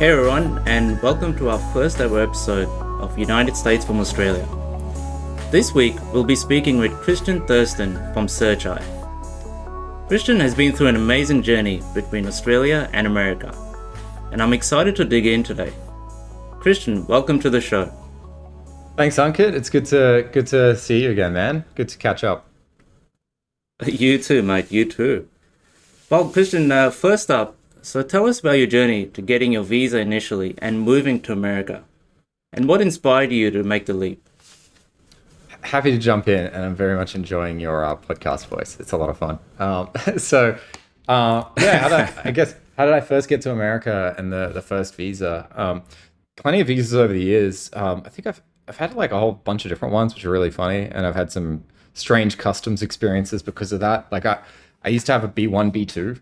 Hey everyone, and welcome to our first ever episode of United States from Australia. This week, we'll be speaking with Christian Thurston from Searcheye. Christian has been through an amazing journey between Australia and America, and I'm excited to dig in today. Christian, welcome to the show. Thanks, Ankit. It's good to good to see you again, man. Good to catch up. You too, mate. You too. Well, Christian, uh, first up, so tell us about your journey to getting your visa initially and moving to America, and what inspired you to make the leap. Happy to jump in, and I'm very much enjoying your uh, podcast voice. It's a lot of fun. Um, so, uh, yeah, I, I, guess how did I first get to America and the the first visa? Um, plenty of visas over the years. Um, I think I've I've had like a whole bunch of different ones, which are really funny, and I've had some strange customs experiences because of that. Like I, I used to have a B one, B two,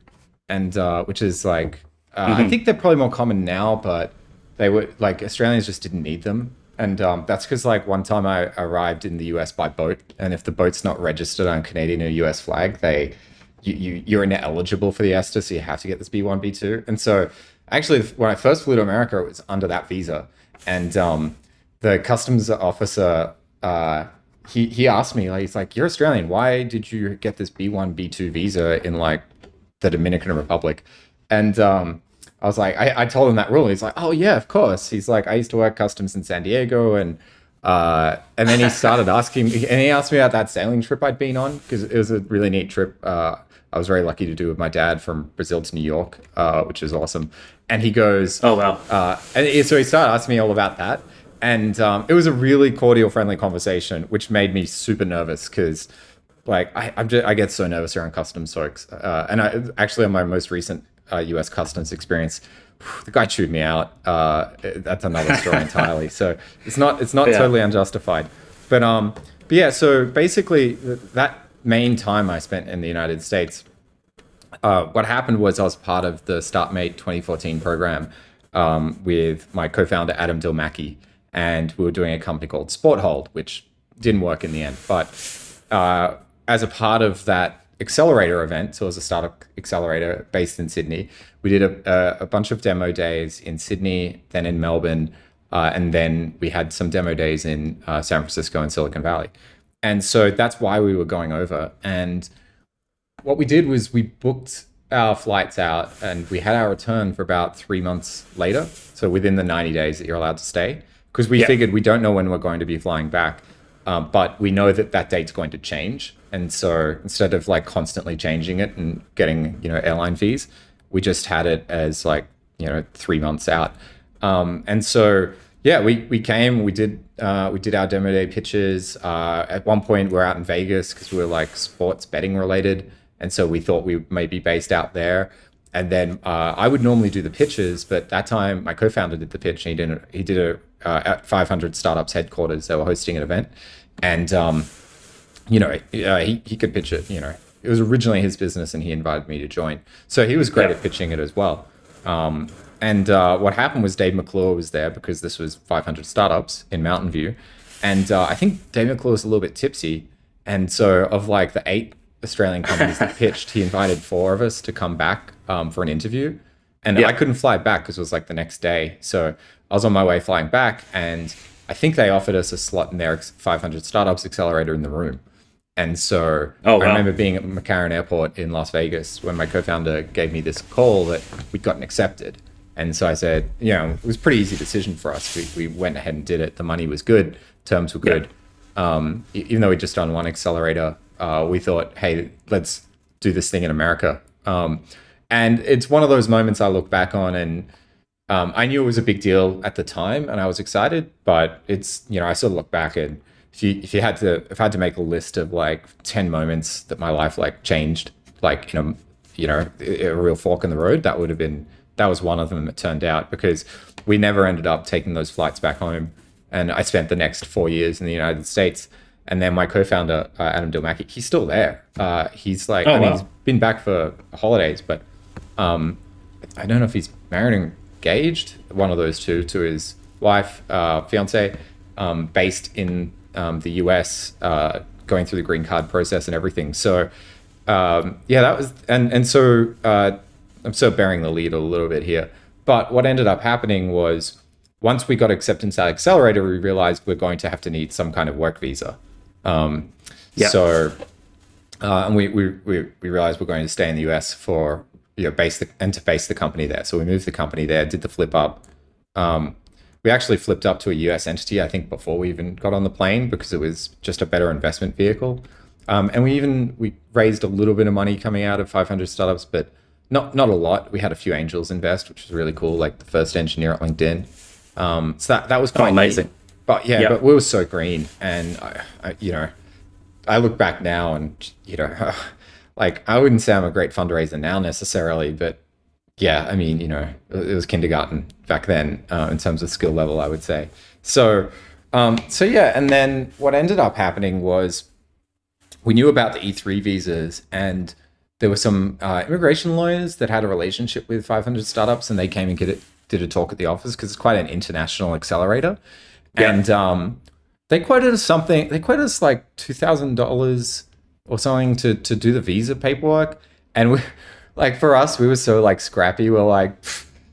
and uh, which is like uh, mm-hmm. I think they're probably more common now, but they were like Australians just didn't need them, and um, that's because like one time I arrived in the US by boat, and if the boat's not registered on Canadian or US flag, they you, you you're ineligible for the ESTA, so you have to get this B one, B two, and so actually when I first flew to America, it was under that visa, and um, the customs officer uh, he he asked me like he's like you're Australian. Why did you get this B1 B2 visa in like the Dominican Republic. And um, I was like I, I told him that rule. He's like oh yeah of course. He's like I used to work customs in San Diego and uh, and then he started asking me and he asked me about that sailing trip I'd been on because it was a really neat trip. Uh, I was very lucky to do with my dad from Brazil to New York uh, which is awesome. And he goes oh wow. uh, and so he started asking me all about that. And um, it was a really cordial, friendly conversation, which made me super nervous because, like, I I'm just, I get so nervous around customs folks. Uh, and I actually on my most recent uh, U.S. customs experience, the guy chewed me out. Uh, that's another story entirely. So it's not it's not yeah. totally unjustified, but um, but yeah. So basically, that main time I spent in the United States, uh, what happened was I was part of the StartMate 2014 program um, with my co-founder Adam Dilmaki and we were doing a company called Sporthold, which didn't work in the end. But uh, as a part of that accelerator event, so was a startup accelerator based in Sydney, we did a, a, a bunch of demo days in Sydney, then in Melbourne, uh, and then we had some demo days in uh, San Francisco and Silicon Valley. And so that's why we were going over. And what we did was we booked our flights out and we had our return for about three months later. So within the 90 days that you're allowed to stay because we figured we don't know when we're going to be flying back, um, but we know that that date's going to change. And so instead of like constantly changing it and getting you know airline fees, we just had it as like you know three months out. Um, and so yeah, we we came, we did uh, we did our demo day pitches. Uh, at one point, we are out in Vegas because we were like sports betting related, and so we thought we may be based out there. And then uh, I would normally do the pitches, but that time my co-founder did the pitch. And he didn't. He did a uh, at 500 startups headquarters. They were hosting an event, and um, you know uh, he he could pitch it. You know, it was originally his business, and he invited me to join. So he was great yeah. at pitching it as well. Um, and uh, what happened was Dave McClure was there because this was 500 startups in Mountain View, and uh, I think Dave McClure was a little bit tipsy, and so of like the eight Australian companies that pitched, he invited four of us to come back um, for an interview. And yeah. I couldn't fly back because it was like the next day. So I was on my way flying back, and I think they offered us a slot in their 500 startups accelerator in the room. And so oh, wow. I remember being at McCarran Airport in Las Vegas when my co-founder gave me this call that we'd gotten accepted. And so I said, you know, it was a pretty easy decision for us. We, we went ahead and did it. The money was good, terms were good. Yeah. Um, even though we'd just done one accelerator, uh, we thought, hey, let's do this thing in America. Um, and it's one of those moments I look back on and um, I knew it was a big deal at the time, and I was excited. But it's you know I sort of look back and if you if you had to if I had to make a list of like ten moments that my life like changed, like you know you know a real fork in the road, that would have been that was one of them. It turned out because we never ended up taking those flights back home, and I spent the next four years in the United States. And then my co-founder uh, Adam Dilmaki, he's still there. Uh, he's like, oh, I mean, wow. he's been back for holidays, but um, I don't know if he's married engaged, one of those two, to his wife, uh, fiance, um, based in um, the US, uh, going through the green card process and everything. So, um, yeah, that was, and and so uh, I'm sort of bearing the lead a little bit here, But what ended up happening was once we got acceptance at Accelerator, we realized we're going to have to need some kind of work visa. Um, Yeah. So, uh, and we, we, we, we realized we're going to stay in the US for, you know, base the, and to base the company there. So we moved the company there, did the flip up. Um, we actually flipped up to a US entity, I think, before we even got on the plane because it was just a better investment vehicle. Um, and we even we raised a little bit of money coming out of 500 startups, but not not a lot. We had a few angels invest, which was really cool. Like the first engineer at LinkedIn. Um, so that that was quite Oh, amazing. neat. But yeah, Yeah. but we were so green, and I, I, you know, I look back now and you know, like I wouldn't say I'm a great fundraiser now necessarily, but yeah, I mean, you know, it was kindergarten back then uh, in terms of skill level, I would say. So, um, so yeah, and then what ended up happening was we knew about the E3 visas, and there were some uh, immigration lawyers that had a relationship with 500 startups, and they came and did, it, did a talk at the office because it's quite an international accelerator, Yeah. and um, they quoted us something. They quoted us like two thousand dollars or something to to do the visa paperwork, and we like for us, we were so like scrappy. We're like.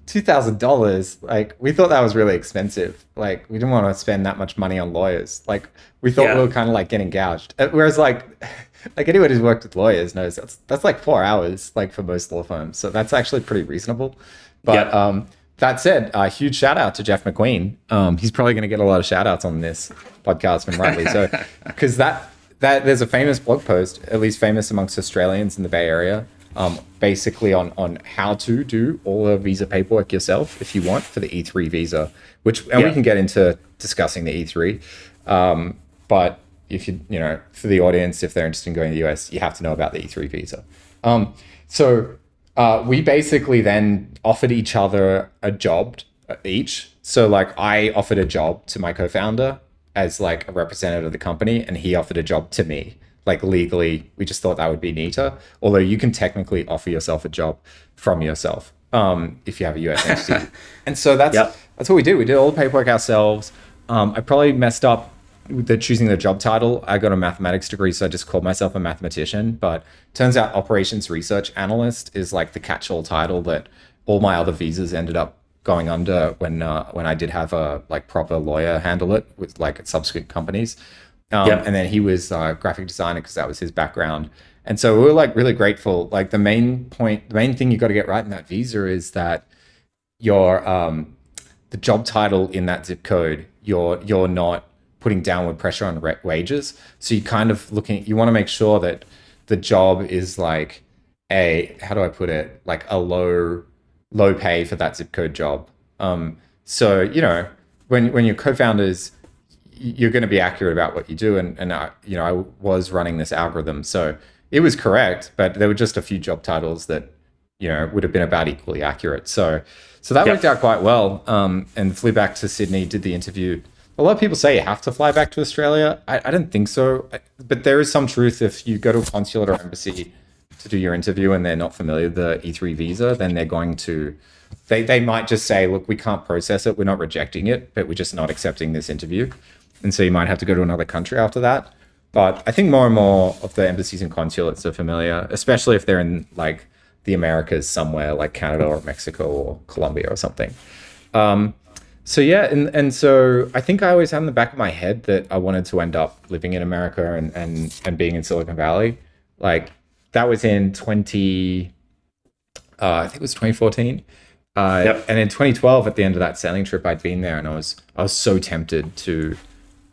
Two thousand dollars, like we thought that was really expensive. Like we didn't want to spend that much money on lawyers. Like we thought Yeah. we were kind of like getting gouged. Uh, Whereas like, like anyone who's worked with lawyers knows that's that's like four hours, like for most law firms. So that's actually pretty reasonable. But Yeah. um, that said, a huge shout out to Jeff McQueen. Um, he's probably going to get a lot of shout outs on this podcast and rightly so, because that that there's a famous blog post, at least famous amongst Australians in the Bay Area, um, basically on on how to do all the visa paperwork yourself if you want for the E3 visa, which and we can get into discussing the E3. Um, but if you you know for the audience, if they're interested in going to the US, you have to know about the E3 visa. Um, so uh, we basically then offered each other a job uh, each. So like I offered a job to my co-founder as like a representative of the company, and he offered a job to me. Like legally, we just thought that would be neater. Although you can technically offer yourself a job from yourself um, if you have a US entity. and so that's Yep. that's what we did. We did all the paperwork ourselves. Um, I probably messed up with the choosing the job title. I got a mathematics degree, so I just called myself a mathematician. But turns out operations research analyst is like the catch-all title that all my other visas ended up going under when uh, when I did have a like proper lawyer handle it with like at subsequent companies. Um, Yep. And then he was uh, graphic designer because that was his background. And so we were like really grateful. Like the main point, the main thing you got to get right in that visa is that your um, the job title in that zip code, you're you're not putting downward pressure on re- wages. So you kind of looking, you want to make sure that the job is like a how do I put it, like a low low pay for that zip code job. Um, so you know when when your co-founders you're going to be accurate about what you do and and I, you know I was running this algorithm. So it was correct but there were just a few job titles that you know would have been about equally accurate. So so that Yep. worked out quite well. Um, and flew back to Sydney did the interview. A lot of people say you have to fly back to Australia. I, I don't think so. I- but there is some truth if you go to a consulate or embassy to do your interview and they're not familiar with the E3 visa then they're going to they, they might just say look we can't process it we're not rejecting it but we're just not accepting this interview and so you might have to go to another country after that. But I think more and more of the embassies and consulates are familiar, especially if they're in like the Americas somewhere, like Canada or Mexico or Colombia or something. Um, so yeah, and and so I think I always had in the back of my head that I wanted to end up living in America and and and being in Silicon Valley. Like that was in twenty, uh, I think it was twenty fourteen. Uh, Yep. And in 2012, at the end of that sailing trip, I'd been there, and I was I was so tempted to.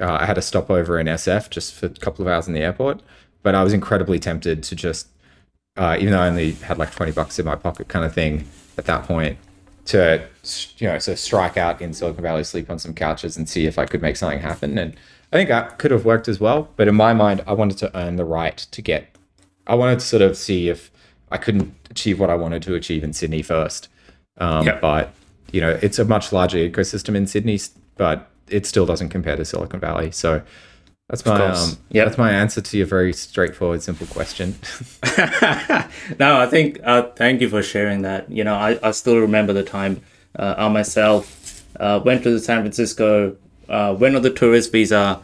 Uh, I had a stopover in SF just for a couple of hours in the airport, but I was incredibly tempted to just, uh, even though I only had like 20 bucks in my pocket, kind of thing at that point, to you know, so strike out in Silicon Valley, sleep on some couches, and see if I could make something happen. And I think that could have worked as well. But in my mind, I wanted to earn the right to get. I wanted to sort of see if I couldn't achieve what I wanted to achieve in Sydney first. Um, Yeah. But you know, it's a much larger ecosystem in Sydney, but it still doesn't compare to Silicon Valley. So that's my um, Yep. that's my answer to your very straightforward, simple question. no, I think uh, thank you for sharing that. You know, I, I still remember the time uh, I myself uh, went to San Francisco, uh, went on the tourist visa,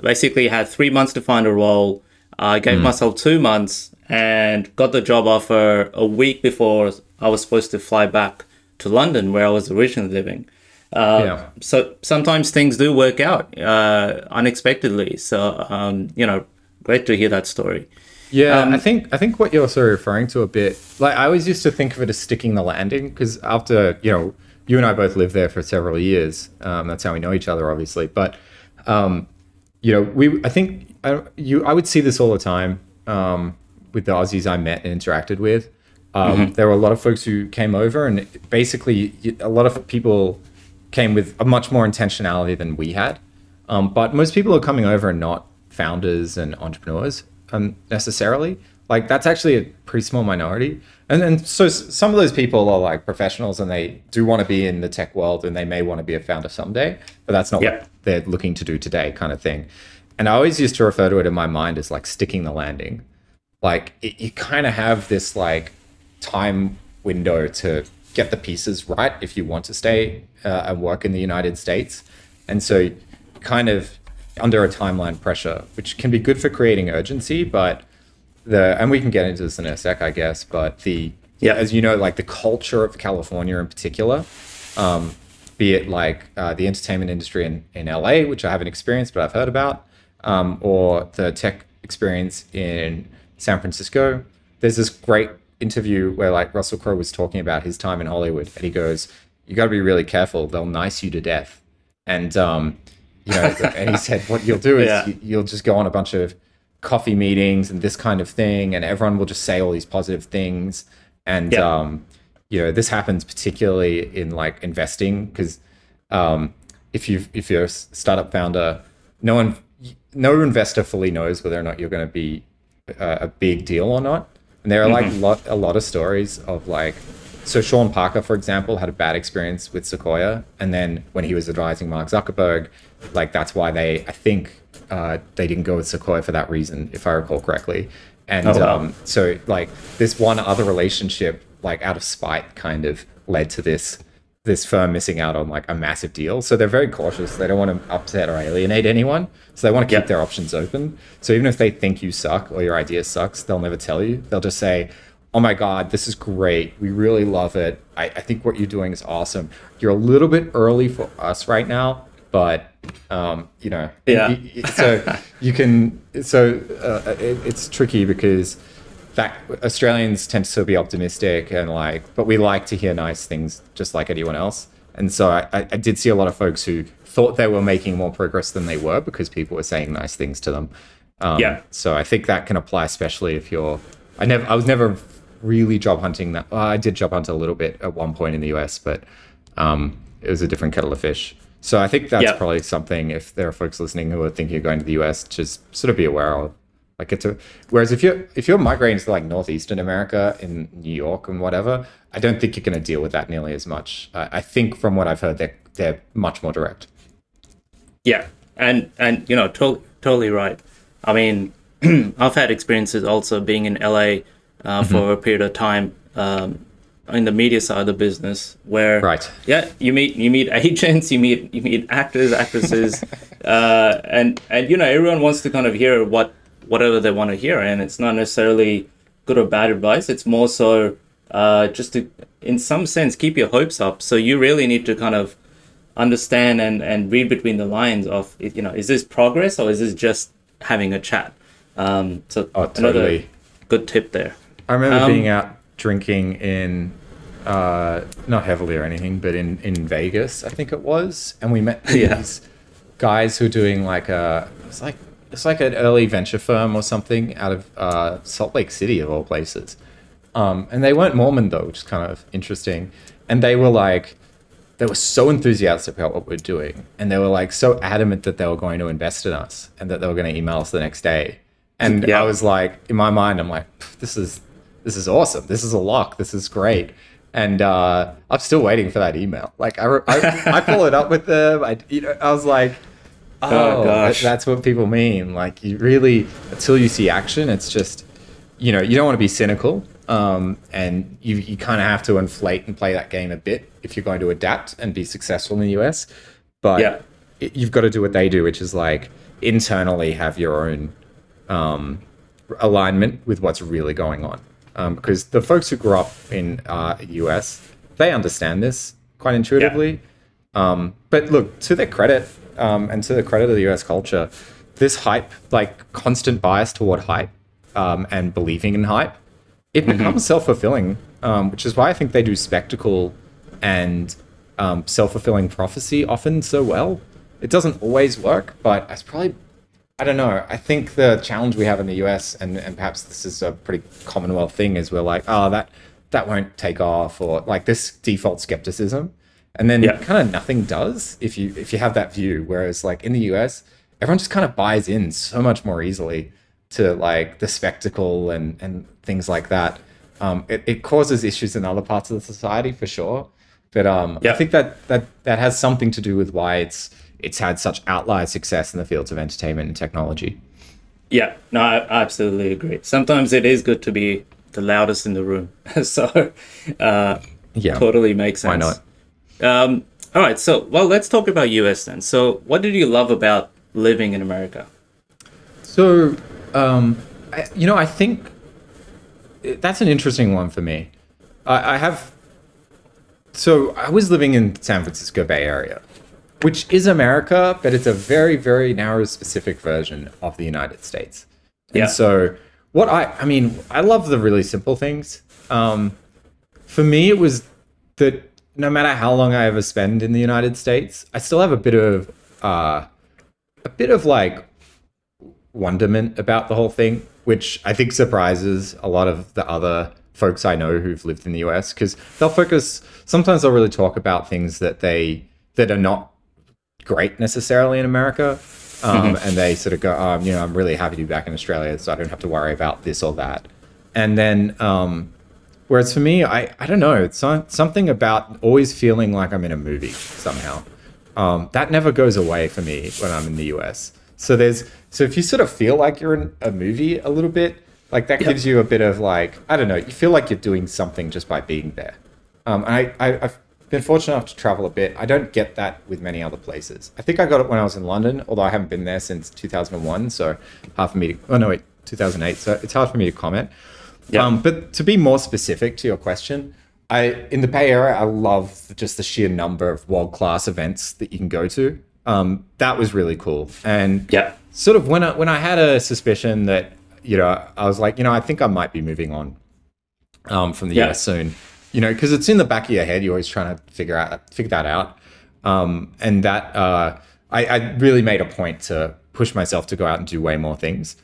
basically had three months to find a role. I gave myself two months and got the job offer a week before I was supposed to fly back to London, where I was originally living. Uh, Yeah. So sometimes things do work out uh, unexpectedly. So um, you know, great to hear that story. Yeah, Um, I think I think what you're sort of referring to a bit, like I always used to think of it as sticking the landing because after you know you and I both lived there for several years. Um, that's how we know each other, obviously. But um, you know, we I think I, you I would see this all the time um, with the Aussies I met and interacted with. Um, There were a lot of folks who came over, and basically a lot of people came with a much more intentionality than we had. Um, but most people are coming over and not founders and entrepreneurs um, necessarily. Like that's actually a pretty small minority. And then so s- some of those people are like professionals and they do want to be in the tech world and they may want to be a founder someday, but that's not Yeah. what they're looking to do today, kind of thing. And I always used to refer to it in my mind as like sticking the landing. Like it, you kind of have this like time window to get the pieces right if you want to stay uh, and work in the United States. And so, kind of under a timeline pressure, which can be good for creating urgency, but the and we can get into this in a sec, I guess. But the Yeah. as you know, like the culture of California in particular, um, be it like uh, the entertainment industry in, in LA, which I haven't experienced but I've heard about, um, or the tech experience in San Francisco. There's this great interview where like Russell Crowe was talking about his time in Hollywood, and he goes, "You got to be really careful; they'll nice you to death." And um, you know, and he said, "What you'll do is Yeah. you, you'll just go on a bunch of coffee meetings and this kind of thing, and everyone will just say all these positive things." And Yeah. um, you know, this happens particularly in like investing because um, if you if you're a startup founder, no one, no investor fully knows whether or not you're going to be a, a big deal or not. And there are like lot, a lot of stories of like, so Sean Parker, for example, had a bad experience with Sequoia, and then when he was advising Mark Zuckerberg, like that's why they, I think, uh, they didn't go with Sequoia for that reason, if I recall correctly. And Oh, wow. um, so like this one other relationship, like out of spite, kind of led to this this firm missing out on like a massive deal. So they're very cautious. They don't want to upset or alienate anyone. So they want to keep Yeah. their options open. So even if they think you suck or your idea sucks, they'll never tell you. They'll just say, Oh my God, this is great. We really love it. I, I think what you're doing is awesome. You're a little bit early for us right now, but um, you know, Yeah. so you can, so uh, it, it's tricky because that Australians tend to still be optimistic and like, but we like to hear nice things just like anyone else. And so I, I did see a lot of folks who thought they were making more progress than they were because people were saying nice things to them. Um, Yeah. So I think that can apply, especially if you're. I never. I was never really job hunting. That well, I did job hunt a little bit at one point in the US, but um, it was a different kettle of fish. So I think that's Yeah. probably something. If there are folks listening who are thinking of going to the US, just sort of be aware of. Like it's a. Whereas if you're if you're migrating to like northeastern America in New York and whatever, I don't think you're going to deal with that nearly as much. I I think from what I've heard, they're they're much more direct. Yeah, and and you know, to- totally right. I mean, I've had experiences also being in LA uh, for a period of time um, in the media side of the business, where Right. yeah, you meet you meet agents, you meet you meet actors, actresses, uh, and and you know everyone wants to kind of hear what whatever they want to hear, and it's not necessarily good or bad advice. It's more so uh, just to, in some sense, keep your hopes up. So you really need to kind of understand and and read between the lines of you know is this progress or is this just having a chat. Um, so Oh, totally. good tip there. I remember Um, being out drinking in, uh, not heavily or anything, but in, in Vegas, I think it was, and we met these Yeah. guys who were doing like a, it's like it's like an early venture firm or something out of uh, Salt Lake City of all places, um, and they weren't Mormon though, which is kind of interesting, and they were like. They were so enthusiastic about what we're doing, and they were like so adamant that they were going to invest in us and that they were going to email us the next day. And Yeah. I was like, in my mind, I'm like, this is this is awesome. This is a lock. This is great. And uh, I'm still waiting for that email. Like I, I, I followed up with them. I, you know, I was like, oh, gosh. that's what people mean. Like you really, until you see action, it's just, you know, you don't want to be cynical. Um, and you, you kind of have to inflate and play that game a bit if you're going to adapt and be successful in the US. But Yeah. it, you've got to do what they do, which is like internally have your own um, alignment with what's really going on. Um, because the folks who grew up in uh, US, they understand this quite intuitively. Um, but look, to their credit, um, and to the credit of the US culture, this hype, like constant bias toward hype um, and believing in hype, it becomes self fulfilling, um, which is why I think they do spectacle and um, self fulfilling prophecy often so well. It doesn't always work, but it's probably, I don't know. I think the challenge we have in the US, and, and perhaps this is a pretty Commonwealth thing, is we're like, oh, that that won't take off, or like this default skepticism, and then Yeah. kind of nothing does if you if you have that view. Whereas like in the US, everyone just kind of buys in so much more easily to like the spectacle and and things like that. Um, it, it causes issues in other parts of the society for sure, but um, Yeah. I think that that that has something to do with why it's it's had such outlier success in the fields of entertainment and technology. Yeah, no, I I absolutely agree. Sometimes it is good to be the loudest in the room. so, uh, Yeah, totally makes sense. Why not? Um, all right, so well, let's talk about US then. So, what did you love about living in America? So, um, I, you know, I think that's an interesting one for me. I, I have. So I was living in San Francisco Bay Area, which is America, but it's a very, very narrow, specific version of the United States. And Yeah. so, what I, I mean, I love the really simple things. Um, for me, it was that no matter how long I ever spend in the United States, I still have a bit of, uh, a bit of like wonderment about the whole thing, which I think surprises a lot of the other folks I know who've lived in the US because they'll focus. Sometimes they'll really talk about things that they that are not great necessarily in America, um, and they sort of go, um, you know, I'm really happy to be back in Australia, so I don't have to worry about this or that. And then, um, whereas for me, I I don't know, it's something about always feeling like I'm in a movie somehow um, that never goes away for me when I'm in the US. So there's so if you sort of feel like you're in a movie a little bit, like that Yeah. gives you a bit of like I don't know, you feel like you're doing something just by being there. Um, and I, I I've been fortunate enough to travel a bit. I don't get that with many other places. I think I got it when I was in London, although I haven't been there since 2001. So hard for me to oh no wait 2008. So it's hard for me to comment. Yeah. Um, but to be more specific to your question, I in the Bay Area, I love just the sheer number of world class events that you can go to. Um, that was really cool, and Yeah. sort of when I when I had a suspicion that you know I was like you know I think I might be moving on um, from the Yeah. US soon, you know because it's in the back of your head. You're always trying to figure out figure that out, um, and that uh, I, I really made a point to push myself to go out and do way more things.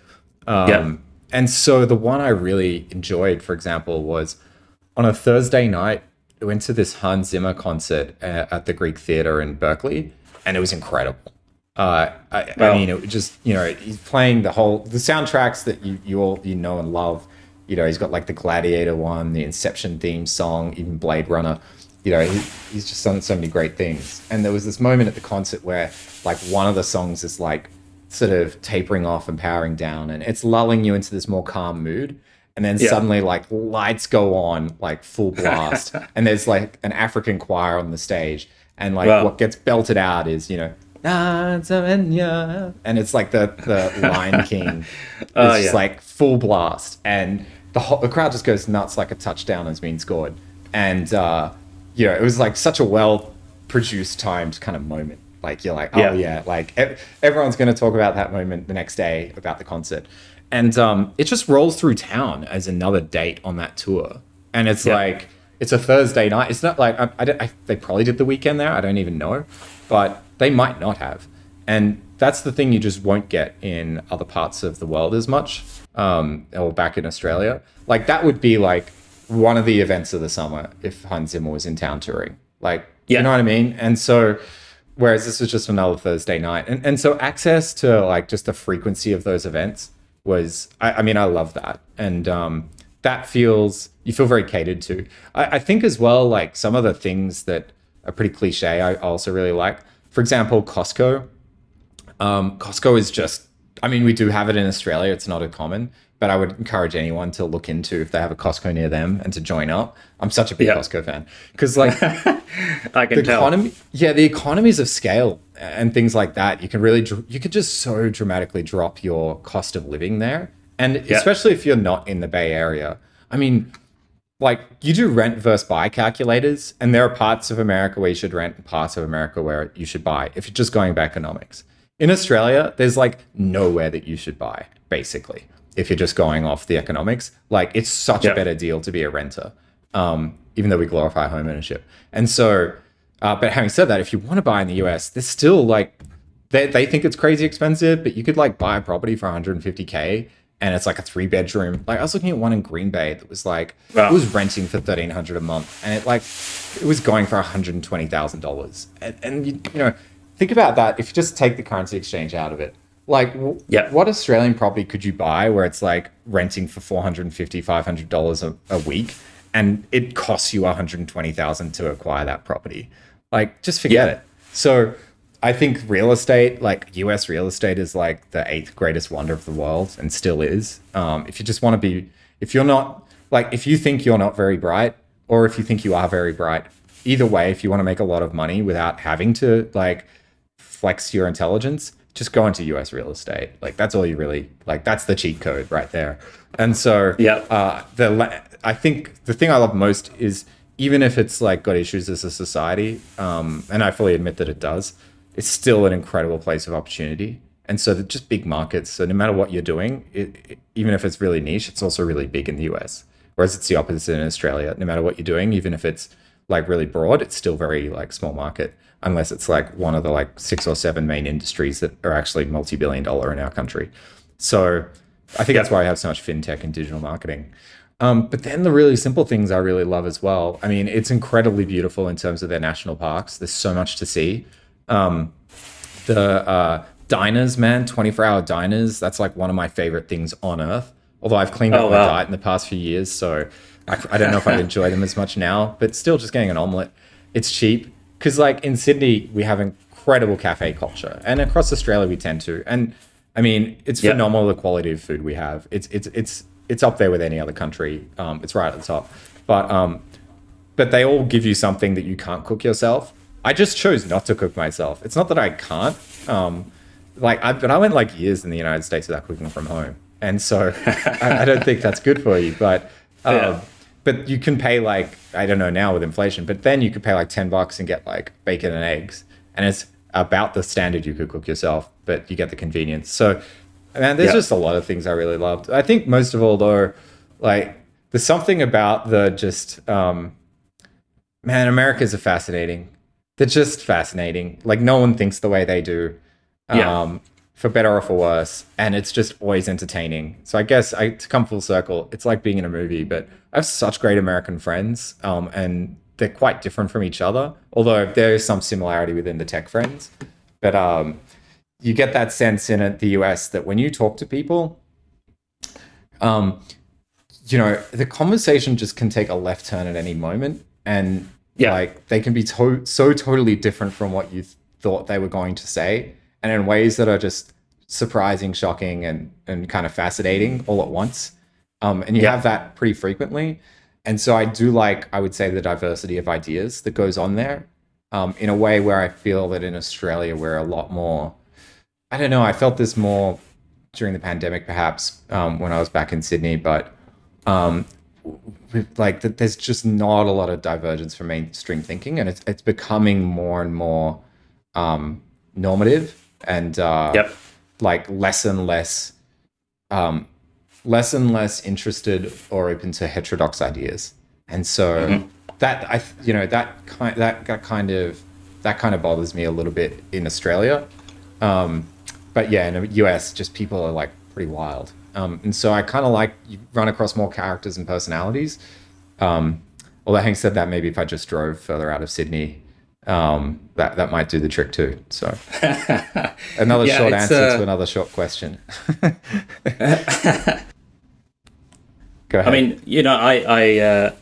Um, Yeah. And so the one I really enjoyed, for example, was on a Thursday night. I went to this Hans Zimmer concert uh, at the Greek Theater in Berkeley, and it was incredible. Uh, I, Wow. I mean, it was just you know he's playing the whole the soundtracks that you you all you know and love. You know, he's got like the Gladiator one, the Inception theme song, even Blade Runner. You know, he, he's just done so many great things. And there was this moment at the concert where like one of the songs is like sort of tapering off and powering down, and it's lulling you into this more calm mood. And then Yeah. suddenly, like lights go on, like full blast, and there's like an African choir on the stage, and like Wow. what gets belted out is you know, and it's like the the Lion King, it's Oh, just yeah. like full blast, and the whole, the crowd just goes nuts, like a touchdown has been scored, and uh, you know, it was like such a well produced, timed kind of moment. Like you're like, oh Yeah. yeah, like ev- everyone's going to talk about that moment the next day about the concert, and um, it just rolls through town as another date on that tour, and it's Yeah. like it's a Thursday night. It's not like I, I, I they probably did the weekend there. I don't even know, but they might not have, and that's the thing you just won't get in other parts of the world as much, um, or back in Australia. Like that would be like one of the events of the summer if Hans Zimmer was in town touring. Like, Yeah. you know what I mean? And so, whereas this was just another Thursday night, and and so access to like just the frequency of those events was, I, I mean, I love that, and um, that feels you feel very catered to. I, I think as well, like some of the things that are pretty cliche, I also really like. For example, Costco. Um, Costco is just, I mean, we do have it in Australia. It's not a common, but I would encourage anyone to look into if they have a Costco near them and to join up. I'm such a big Yeah. Costco fan because, like, I can the tell. economy, yeah, the economies of scale and things like that. You can really, you could just so dramatically drop your cost of living there, and Yeah. especially if you're not in the Bay Area. I mean, like you do rent versus buy calculators, and there are parts of America where you should rent, and parts of America where you should buy. If you're just going by economics, in Australia, there's like nowhere that you should buy, basically. If you're just going off the economics, like it's such Yeah. a better deal to be a renter, um, even though we glorify home ownership. And so, uh, but having said that, if you want to buy in the US, there's still like they, they think it's crazy expensive, but you could like buy a property for 150k and it's like a three bedroom. Like I was looking at one in Green Bay that was like Wow. it was renting for 1300 a month, and it like it was going for 120 thousand dollars. And, and you, you know, think about that. If you just take the currency exchange out of it, like w- Yeah. what Australian property could you buy where it's like renting for 450 500 dollars a a week, and it costs you 120,000 to acquire that property? Like just forget Yeah. it. So I think real estate, like US real estate, is like the eighth greatest wonder of the world and still is. Um, if you just want to be, if you're not, like, if you think you're not very bright, or if you think you are very bright, either way, if you want to make a lot of money without having to, like, flex your intelligence, just go into US real estate. Like, that's all you really, like, that's the cheat code right there. And so, Yeah. uh, the la- I think the thing I love most is even if it's like got issues as a society, um, and I fully admit that it does, it's still an incredible place of opportunity. And so they're just big markets. So no matter what you're doing, it, it- even if it's really niche, it's also really big in the US. Whereas it's the opposite in Australia. No matter what you're doing, even if it's like really broad, it's still very like small market. Unless it's like one of the like six or seven main industries that are actually multi-billion dollar in our country. So I think that's why I have so much fintech and digital marketing. Um, but then the really simple things I really love as well. I mean, it's incredibly beautiful in terms of their national parks. There's so much to see. Um, the uh, diners, man, 24 hour diners, that's like one of my favorite things on earth. Although I've cleaned up Oh, my wow. diet in the past few years, so I, I don't know if I'd enjoy them as much now, but still just getting an omelette. It's cheap. Because, like, in Sydney, we have incredible cafe culture, and across Australia, we tend to. And I mean, it's Yeah. phenomenal the quality of food we have. It's, it's, it's, it's up there with any other country. Um, it's right at the top. But, um, but they all give you something that you can't cook yourself. I just chose not to cook myself. It's not that I can't. Um, like, I, but I went like years in the United States without cooking from home, and so I, I don't think that's good for you. But, um, Yeah. but you can pay like I don't know now with inflation, but then you could pay like ten bucks and get like bacon and eggs, and it's about the standard you could cook yourself, but you get the convenience. So, man, there's Yeah. just a lot of things I really loved. I think most of all, though, like there's something about the just um, man, Americans are fascinating. They're just fascinating. Like no one thinks the way they do. Um, Yeah. For better or for worse, and it's just always entertaining. So I guess I to come full circle, it's like being in a movie. But I have such great American friends, um, and they're quite different from each other. Although there is some similarity within the tech friends, but um, you get that sense in the US that when you talk to people, um, you know, the conversation just can take a left turn at any moment, and Yeah. like they can be to- so totally different from what you th- thought they were going to say, and in ways that are just surprising, shocking, and and kind of fascinating all at once. Um, and you Yeah. have that pretty frequently, and so I do like I would say the diversity of ideas that goes on there, um, in a way where I feel that in Australia we're a lot more. I don't know. I felt this more during the pandemic, perhaps um, when I was back in Sydney, but um, like th- there's just not a lot of divergence from mainstream thinking, and it's it's becoming more and more um, normative and uh, Yep. like less and less um, less and less interested or open to heterodox ideas, and so that I you know that kind that, that kind of that kind of bothers me a little bit in Australia. Um, but yeah, in the US, just people are like pretty wild. Um, and so I kind of like you run across more characters and personalities. Um, although having said that, maybe if I just drove further out of Sydney, um, that that might do the trick too. So another Yeah, short answer uh, to another short question. Go ahead. I mean, you know, I I, uh,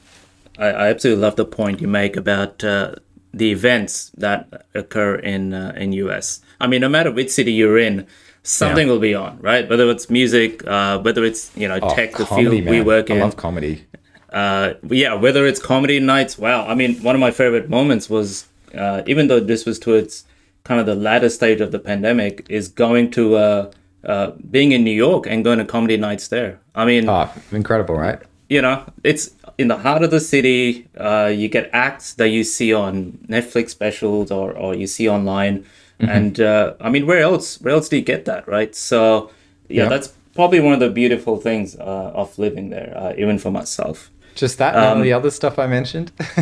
I I absolutely love the point you make about uh, the events that occur in uh, in US. I mean, no matter which city you're in, something Yeah. will be on, right? Whether it's music, uh, whether it's you know Oh, tech, the comedy, field we man. work I love comedy. uh, yeah, whether it's comedy nights. Wow, I mean, one of my favorite moments was uh, even though this was towards kind of the latter stage of the pandemic, is going to uh, uh, being in New York and going to comedy nights there. I mean, Oh, incredible, right? you know, it's in the heart of the city. Uh, you get acts that you see on Netflix specials or, or you see online. And uh, I mean, where else? Where else do you get that, right? So, yeah, that's probably one of the beautiful things uh, of living there, uh, even for myself. Just that and all the other stuff I mentioned.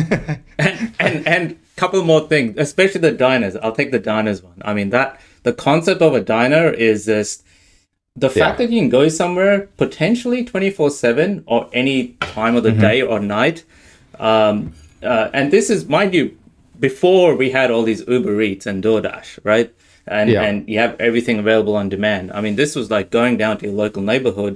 and and and couple more things, especially the diners. I'll take the diners one. I mean that the concept of a diner is just the fact Yeah. that you can go somewhere potentially twenty four seven or any time of the day or night. Um, uh, and this is, mind you, before we had all these Uber Eats and DoorDash, right? And Yeah. and you have everything available on demand. I mean, this was like going down to your local neighborhood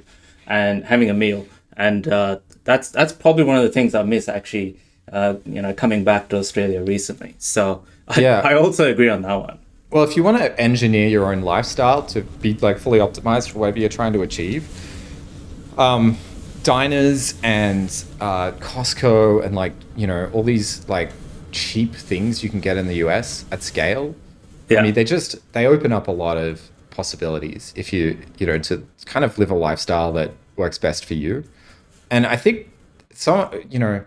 and having a meal, and uh, that's that's probably one of the things I miss actually. Uh, you know, coming back to Australia recently, so I, Yeah. I also agree on that one. Well, if you want to engineer your own lifestyle to be like fully optimized for whatever you're trying to achieve, um, diners and uh, Costco and like you know all these like cheap things you can get in the US at scale. Yeah. I mean, they just they open up a lot of possibilities if you you know to kind of live a lifestyle that works best for you. And I think some you know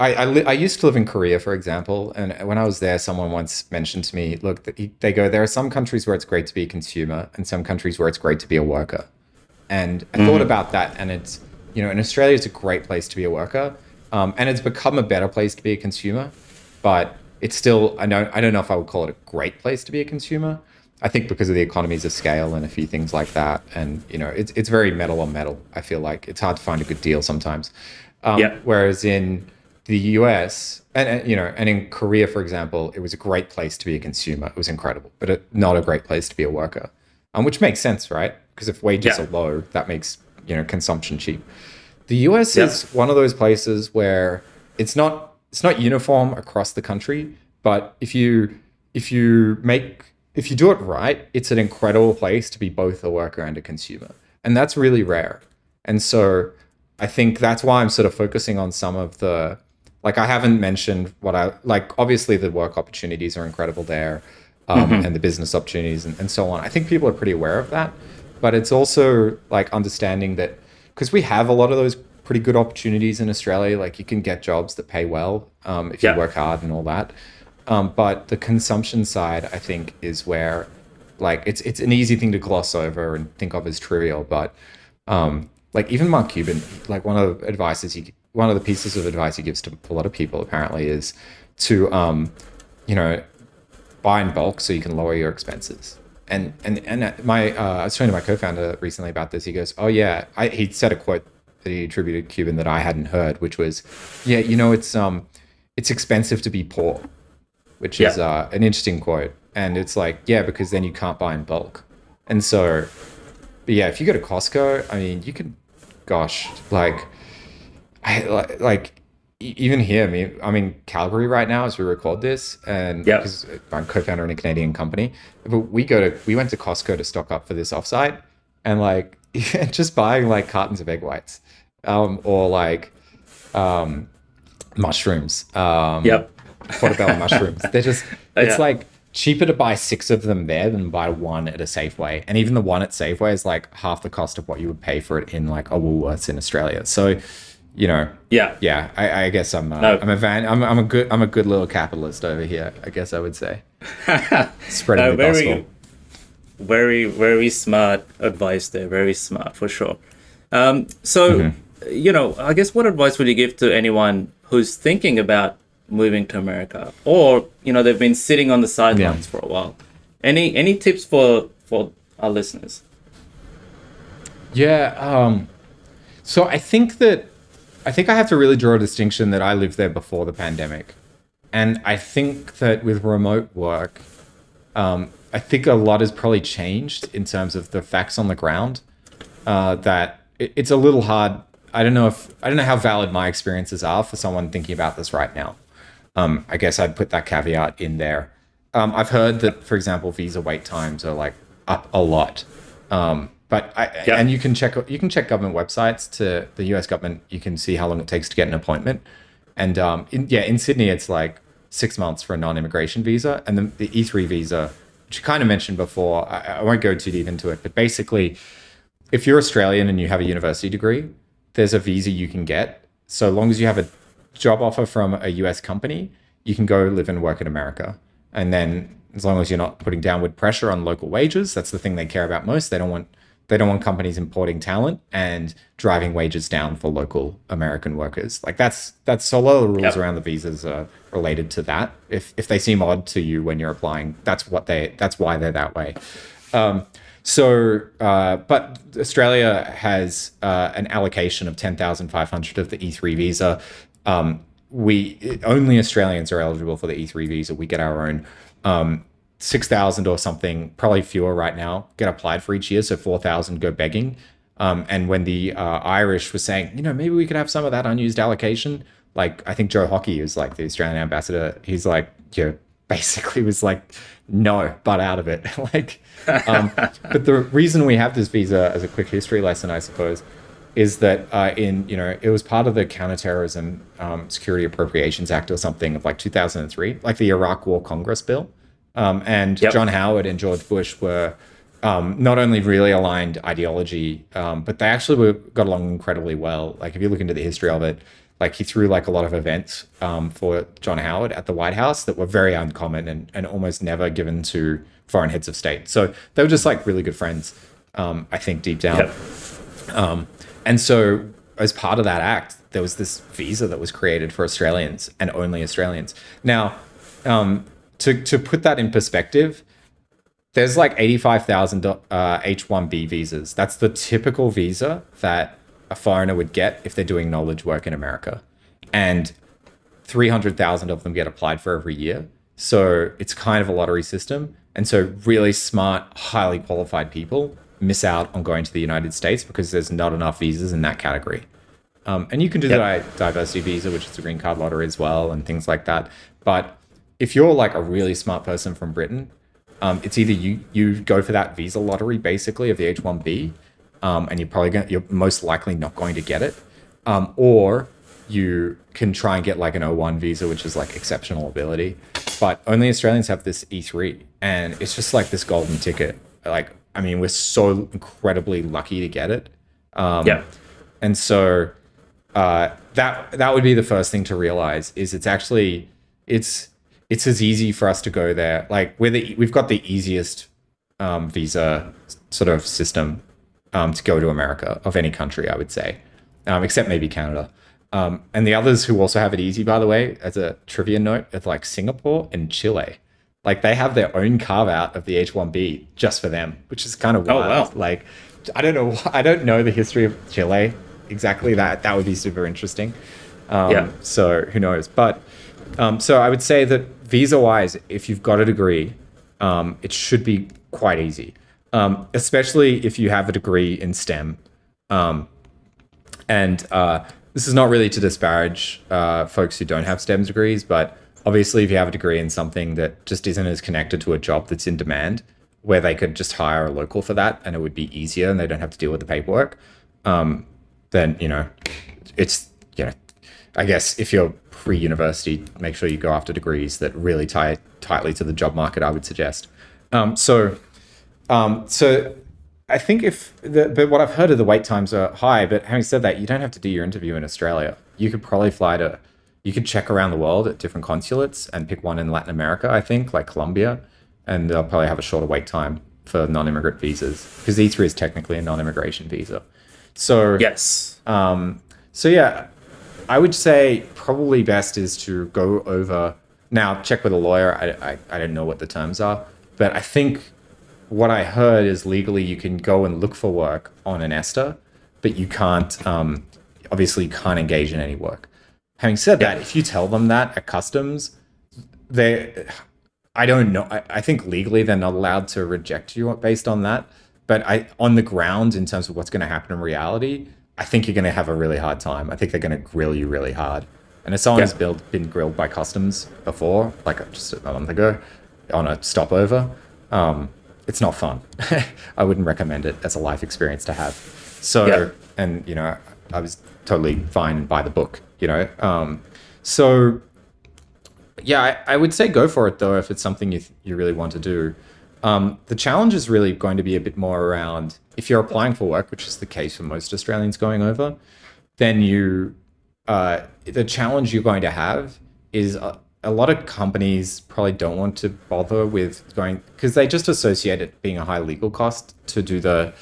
I, I, li- I used to live in Korea, for example, and when I was there, someone once mentioned to me, "Look, they go there are some countries where it's great to be a consumer, and some countries where it's great to be a worker." And I thought about that, and it's you know, in Australia, it's a great place to be a worker, um, and it's become a better place to be a consumer, but it's still I don't I don't know if I would call it a great place to be a consumer. I think because of the economies of scale and a few things like that, and you know, it's it's very metal on metal. I feel like it's hard to find a good deal sometimes. Um, Yeah. Whereas in the US and, and you know, and in Korea, for example, it was a great place to be a consumer. It was incredible, but it, not a great place to be a worker, um, which makes sense, right? Because if wages Yeah. are low, that makes you know consumption cheap. The US Yeah. is one of those places where it's not it's not uniform across the country, but if you if you make if you do it right, it's an incredible place to be both a worker and a consumer. And that's really rare. And so I think that's why I'm sort of focusing on some of the like I haven't mentioned what I like obviously the work opportunities are incredible there um, and the business opportunities and, and so on. I think people are pretty aware of that. But it's also like understanding that because we have a lot of those pretty good opportunities in Australia, like you can get jobs that pay well um, if you work hard and all that. Um, but the consumption side, I think, is where like it's it's an easy thing to gloss over and think of as trivial. But um, like even Mark Cuban, like one of the advices he one of the pieces of advice he gives to a lot of people apparently is to um, you know buy in bulk so you can lower your expenses. And and and my uh, I was talking to my co-founder recently about this. He goes, "Oh yeah," I, he said a quote that he attributed to Cuban that I hadn't heard, which was, "Yeah, you know, it's um, it's expensive to be poor," which is uh, an interesting quote. And it's like, yeah, because then you can't buy in bulk. And so, but yeah, if you go to Costco, I mean, you can, gosh, like, I like, like even here, I mean, I'm in Calgary right now as we record this, and Yeah. because I'm co-founder in a Canadian company, but we go to we went to Costco to stock up for this offsite, and like just buying like cartons of egg whites, um, or like um, mushrooms, um, Yep. portobello mushrooms. They're just it's Yeah. like cheaper to buy six of them there than buy one at a Safeway, and even the one at Safeway is like half the cost of what you would pay for it in like a Woolworths in Australia. So, you know, Yeah. yeah, I, I guess I'm uh, No. I'm a van I'm, I'm a good I'm a good little capitalist over here. I guess I would say spreading No, the very, gospel. very, very smart advice there. Very smart for sure. Um, so, Mm-hmm. you know, I guess what advice would you give to anyone who's thinking about moving to America, or you know, they've been sitting on the sidelines for a while? Any any tips for for our listeners? Yeah. Um, so I think that I think I have to really draw a distinction that I lived there before the pandemic, and I think that with remote work, um, I think a lot has probably changed in terms of the facts on the ground. Uh, that it, it's a little hard. I don't know if I don't know how valid my experiences are for someone thinking about this right now. Um, I guess I'd put that caveat in there. Um, I've heard that, for example, visa wait times are like up a lot. Um, but I, Yeah. and you can check you can check government websites to the U.S. government. You can see how long it takes to get an appointment. And um, in, yeah, in Sydney, it's like six months for a non-immigration visa, and the, the E3 visa, which you kind of mentioned before. I, I won't go too deep into it, but basically, if you're Australian and you have a university degree, there's a visa you can get. So long as you have a job offer from a US company, you can go live and work in America. And then as long as you're not putting downward pressure on local wages, that's the thing they care about most. They don't want they don't want companies importing talent and driving wages down for local American workers. Like that's that's a lot of the rules yep. around the visas are related to that. If if they seem odd to you when you're applying, that's what they that's why they're that way. Um, so, uh, but Australia has uh, an allocation of ten thousand five hundred of the E3 visa. Um, we only Australians are eligible for the E3 visa. We get our own. Um, 6,000 or something, probably fewer right now, get applied for each year. So 4,000 go begging. Um, and when the uh, Irish was saying, you know, maybe we could have some of that unused allocation, like I think Joe Hockey is like the Australian ambassador. He's like, yeah, basically was like, no, butt out of it. like, um, but the reason we have this visa as a quick history lesson, I suppose, is that uh, in you know it was part of the Counterterrorism um, Security Appropriations Act or something of like 2003, like the Iraq War Congress bill. Um, and yep. John Howard and George Bush were um, not only really aligned ideology, um, but they actually were, got along incredibly well. Like if you look into the history of it, like he threw like a lot of events um, for John Howard at the White House that were very uncommon and, and almost never given to foreign heads of state. So they were just like really good friends, um, I think deep down. Yep. Um, and so as part of that act, there was this visa that was created for Australians and only Australians. Now, um, to to put that in perspective, there's like 85,000 uh, H1B visas. That's the typical visa that a foreigner would get if they're doing knowledge work in America. And 300,000 of them get applied for every year. So it's kind of a lottery system. And so really smart, highly qualified people miss out on going to the United States because there's not enough visas in that category. Um, and you can do yep. the diversity visa, which is a green card lottery as well, and things like that. But if you're like a really smart person from Britain, um, it's either you you go for that visa lottery basically of the H1B, um, and you're probably going you're most likely not going to get it, um, or you can try and get like an O1 visa, which is like exceptional ability. But only Australians have this E3, and it's just like this golden ticket. Like, I mean, we're so incredibly lucky to get it. Um, yeah. And so uh, that that would be the first thing to realize is it's actually it's it's as easy for us to go there. Like we're the, we've got the easiest um, visa sort of system um, to go to America of any country, I would say, um, except maybe Canada. Um, and the others who also have it easy, by the way, as a trivia note, it's like Singapore and Chile. Like they have their own carve out of the H1B just for them, which is kind of wild. Oh, wow. Like I don't know, I don't know the history of Chile exactly. That that would be super interesting. Um, yeah. So who knows? But um, so I would say that visa wise, if you've got a degree, um, it should be quite easy, um, especially if you have a degree in STEM. Um, and uh, this is not really to disparage uh, folks who don't have STEM degrees, but obviously, if you have a degree in something that just isn't as connected to a job that's in demand, where they could just hire a local for that and it would be easier and they don't have to deal with the paperwork, um, then, you know, it's, you know, I guess if you're pre-university, make sure you go after degrees that really tie tightly to the job market. I would suggest. Um, so, um, so I think if the, but what I've heard of the wait times are high. But having said that, you don't have to do your interview in Australia. You could probably fly to, you could check around the world at different consulates and pick one in Latin America. I think like Colombia, and they'll probably have a shorter wait time for non-immigrant visas because E3 is technically a non-immigration visa. So yes. Um, so yeah, I would say probably best is to go over now. Check with a lawyer. I, I, I don't know what the terms are, but I think what I heard is legally you can go and look for work on an ESTA, but you can't. Um, obviously, you can't engage in any work. Having said that, if you tell them that at customs, they, I don't know. I, I think legally they're not allowed to reject you based on that. But I, on the ground, in terms of what's going to happen in reality, I think you're going to have a really hard time. I think they're going to grill you really hard. And as someone yeah. who's built, been grilled by customs before, like just a month ago, on a stopover, um, it's not fun. I wouldn't recommend it as a life experience to have. So, yeah. and you know, I was totally fine by the book, you know. Um, so, yeah, I, I, would say go for it though if it's something you th- you really want to do. Um, the challenge is really going to be a bit more around if you're applying for work, which is the case for most Australians going over, then you uh, the challenge you're going to have is a, a lot of companies probably don't want to bother with going because they just associate it being a high legal cost to do the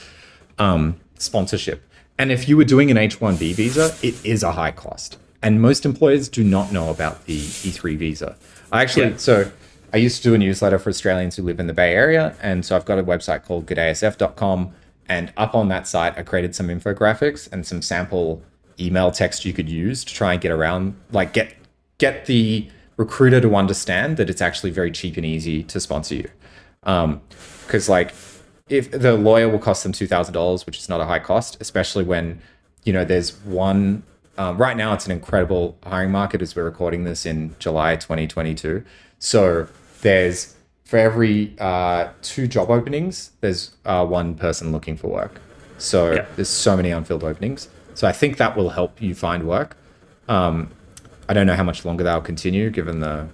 um, sponsorship. And if you were doing an H1B visa, it is a high cost. And most employers do not know about the E3 visa. I actually, Yeah. so I used to do a newsletter for Australians who live in the Bay Area. And so I've got a website called gdaysf.com. And up on that site, I created some infographics and some sample email text you could use to try and get around, like get get the recruiter to understand that it's actually very cheap and easy to sponsor you. Because like if the lawyer will cost them two thousand dollars, which is not a high cost, especially when you know there's one. Um, right now, it's an incredible hiring market as we're recording this in July 2022. So there's for every uh, two job openings, there's uh, one person looking for work. So Yeah. there's so many unfilled openings. So I think that will help you find work. Um, I don't know how much longer that'll continue, given the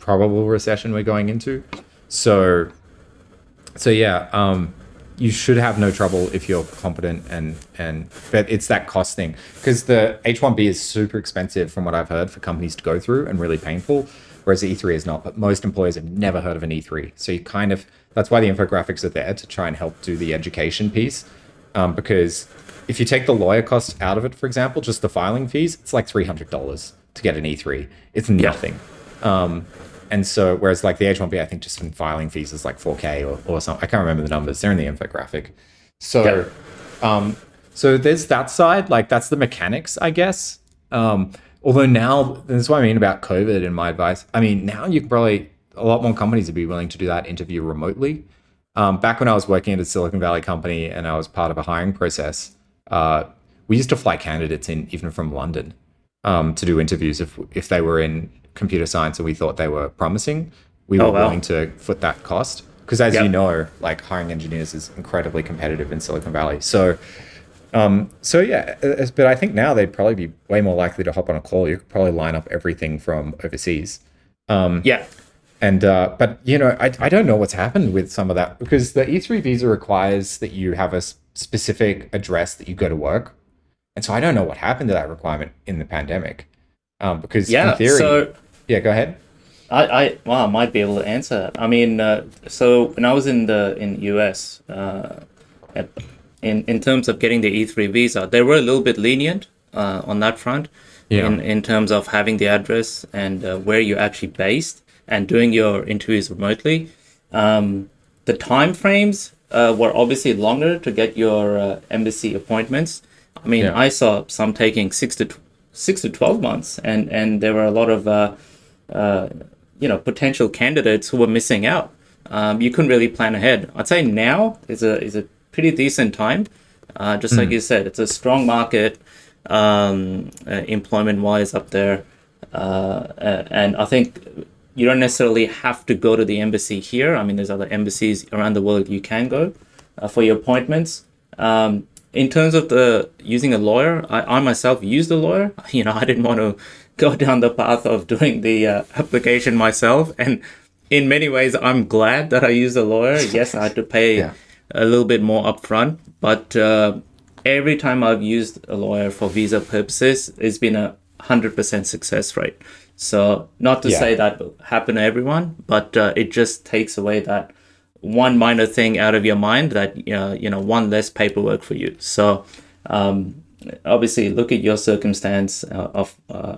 probable recession we're going into. So so yeah, um, you should have no trouble if you're competent and and but it's that cost thing because the H1B is super expensive from what I've heard for companies to go through and really painful, whereas E3 is not. But most employers have never heard of an E3, so you kind of that's why the infographics are there to try and help do the education piece, um, because if you take the lawyer costs out of it, for example, just the filing fees, it's like three hundred dollars to get an E3. It's nothing. Um, and so, whereas like the H1B, I think just in filing fees is like 4K or, or something. I can't remember the numbers. They're in the infographic. So, um, so there's that side. Like that's the mechanics, I guess. Um, although now, that's what I mean about COVID and my advice. I mean, now you can probably, a lot more companies would be willing to do that interview remotely. Um, back when I was working at a Silicon Valley company and I was part of a hiring process, uh, we used to fly candidates in even from London um, to do interviews if if they were in computer science and we thought they were promising. We were Oh, wow. willing to foot that cost because, as Yep. you know, like hiring engineers is incredibly competitive in Silicon Valley. So, um, so yeah, uh, but I think now they'd probably be way more likely to hop on a call. You could probably line up everything from overseas. Yeah. And uh, but you know, I, I don't know what's happened with some of that because the E3 visa requires that you have a specific address that you go to work, and so I don't know what happened to that requirement in the pandemic. Um, because Yeah. in theory, So yeah, go ahead. I, I well, I might be able to answer that. I mean, uh, so when I was in the in US, uh, at, in in terms of getting the E3 visa, they were a little bit lenient uh, on that front. Yeah. In in terms of having the address and uh, where you're actually based and doing your interviews remotely. Um, the time frames uh, were obviously longer to get your uh, embassy appointments. I mean, Yeah. I saw some taking six to tw- six to twelve months, and and there were a lot of uh, uh, you know potential candidates who were missing out. Um, you couldn't really plan ahead. I'd say now is a is a pretty decent time. Uh, just like you said, it's a strong market, um, uh, employment wise up there, uh, uh, and I think you don't necessarily have to go to the embassy here. I mean, there's other embassies around the world you can go uh, for your appointments. Um, in terms of the using a lawyer, I, I myself used a lawyer. You know, I didn't want to go down the path of doing the uh, application myself, and in many ways, I'm glad that I used a lawyer. Yes, I had to pay Yeah. A little bit more upfront, but uh, every time I've used a lawyer for visa purposes, it's been a hundred percent success rate. So, not to Yeah. say that will happen to everyone, but uh, it just takes away that one minor thing out of your mind that uh, you know one less paperwork for you. So, um, obviously, look at your circumstance uh, of uh,